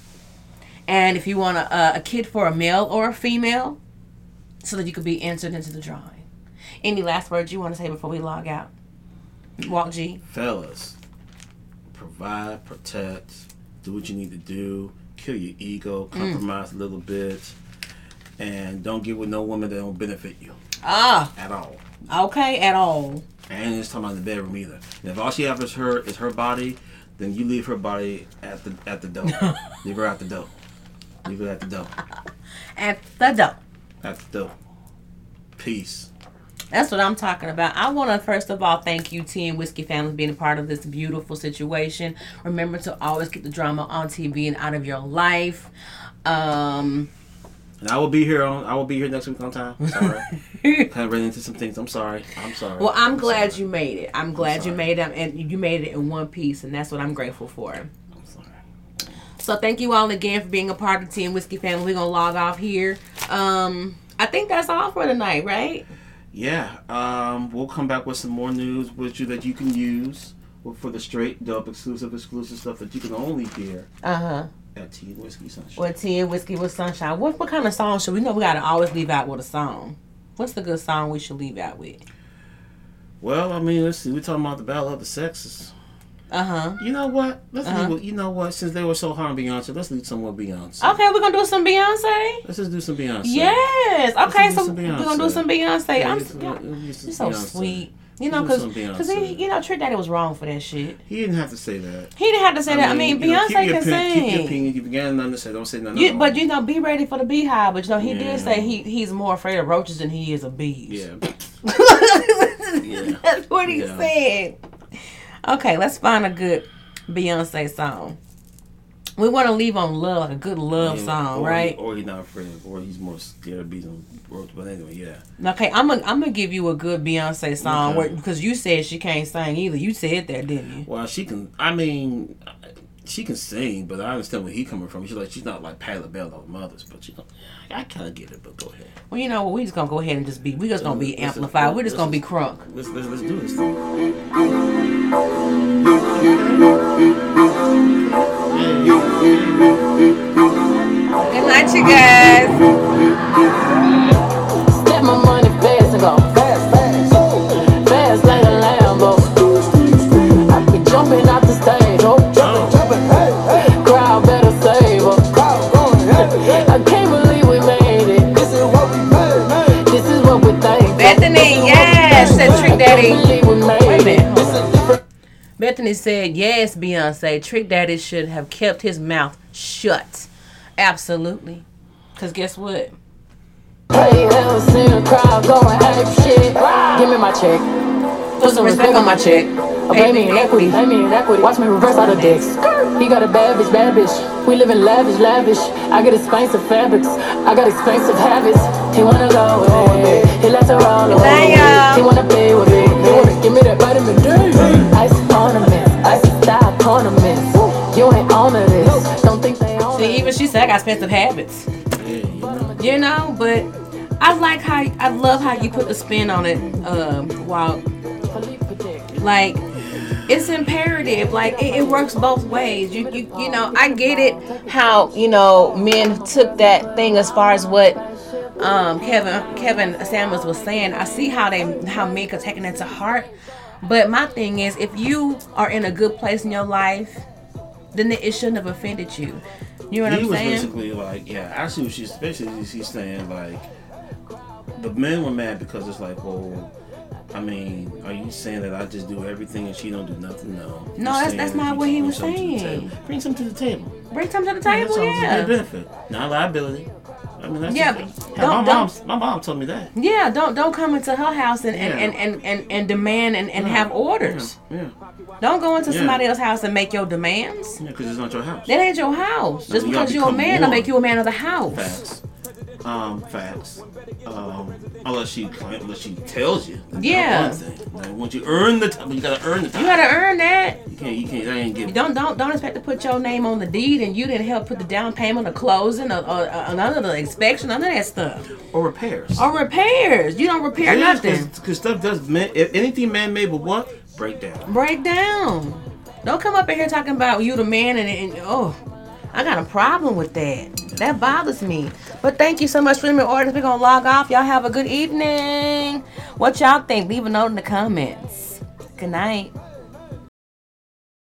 And if you want a, a, kit for a male or a female, so that you could be entered into the drawing. Any last words you want to say before we log out? Walt G. Fellas, provide, protect, do what you need to do, kill your ego, Mm. compromise a little bit, and don't get with no woman that don't benefit you Ah, at all. okay, at all. And it's talking about the bedroom either. And if all she has is her is her body, then you leave her body at the at the door. leave her at the door. Leave her at the door. At the door. At the door. Peace. That's what I'm talking about. I want to first of all thank you, Tea and Whiskey family, for being a part of this beautiful situation. Remember to always keep the drama on TV and out of your life. Um, And I will be here on I will be here next week on time. Sorry. kind of ran into some things. I'm sorry. I'm sorry. well, I'm glad sorry. you made it. I'm glad you made it, and you made it in one piece, and that's what I'm grateful for. So thank you all again for being a part of the Tea and Whiskey family. We're gonna log off here. Um, I think that's all for tonight, right? Yeah, um, we'll come back with some more news with you that you can use for the straight, dope, exclusive, exclusive stuff that you can only hear Uh huh. Got tea, whiskey, sunshine. What tea and whiskey with sunshine? What what kind of song should we know? We gotta always leave out with a song. What's the good song we should leave out with? Well, I mean, let's see. We're talking about the battle of the sexes. Uh huh. You know what? Let's Uh-huh. leave. You know what? Since they were so hard on Beyonce, let's leave some more Beyonce. Okay, we're gonna do some Beyonce. Let's just do some Beyonce. Yes. Okay, so we're gonna do some Beyonce. Yeah, I'm let's- yeah, let's do some you're so Beyonce. sweet. You know, do cause, he, you know, Trick Daddy was wrong for that shit. He didn't have to say that. He didn't have to say that. I mean, you know, Beyonce your can opinion- Keep your opinion. You got nothing to say, don't say nothing. You, but you know, be ready for the beehive. But you know, he Yeah. did say he he's more afraid of roaches than he is of bees. Yeah. Yeah. That's what he Yeah. said. Okay, let's find a good Beyonce song. We want to leave on love, like a good love Yeah, song, or right? He, or he's not afraid, or he's more scared of being broke. But anyway, yeah. Okay, I'm gonna I'm gonna give you a good Beyonce song Okay. where, because you said she can't sing either. You said that, didn't you? Well, she can. I mean, she can sing, but I understand where he coming from. She's like, she's not like Patti LaBelle or mothers, but you know, I kind of get it. But go ahead. Well, you know what? We just gonna go ahead and just be. We just gonna be Listen, amplified. We're just gonna be crunk. Let's let's, let's do this thing. Good night, you guys. Said Trick Daddy. Can't believe we made Wait a minute. it. This is different. Bethany said, "Yes, Beyonce. Trick Daddy should have kept his mouth shut. Absolutely. Cause guess what? Ever seen a crowd going ape shit? Give me my check. Put some respect on my check. Pay me in equity, pay me in equity. Watch me reverse out of dicks. He got a bad bitch, bad bitch. We live in lavish, lavish. I get expensive fabrics. I got expensive habits. He wanna go away. He lets her all away. He wanna play with me. Give me that vitamin D. Ice ornaments, ice style ornaments. You ain't on to this. Don't think they own See, even she said I got expensive habits. You know. But I like how I love how you put the spin on it. Um, while like it's imperative like it, it works both ways you, you you know i get it how you know men took that thing as far as what um kevin kevin samuels was saying i see how they how men are taking it to heart but my thing is if you are in a good place in your life then it shouldn't have offended you you know what he i'm was saying basically like, yeah, I see what she's basically she's saying like the men were mad because it's like, well, I mean, are you saying that I just do everything and she don't do nothing? No. No, You're that's- that's not what he was something to the saying. Bring something to the table. bring something to the Yeah, table. A yeah benefit, not liability. I mean, that's Yeah, just, my don't- mom, my mom told me that. Yeah, don't don't come into her house and and, Yeah. and, and, and, and demand and, and have orders. Yeah, Don't go into Yeah. somebody else's house and make your demands. yeah, because it's not your house. That ain't your house. Just you because you're a man, don't make you a man of the house. Facts. Um, facts. Um, unless she unless she tells you. That's Yeah. Like, once you earn the time, you gotta earn the time. You gotta earn that. You can't. You can't. That ain't give. don't don't don't expect to put your name on the deed and you didn't help put the down payment or closing or, or, or none of the inspection, none of that stuff. Or repairs. Or repairs. You don't repair nothing. Because stuff does. Man, if anything man made will what break down. Break down. Don't come up in here talking about you the man and, and oh, I got a problem with that. That bothers me. But thank you so much for your orders. We're gonna log off. Y'all have a good evening. What y'all think? Leave a note in the comments. Good night.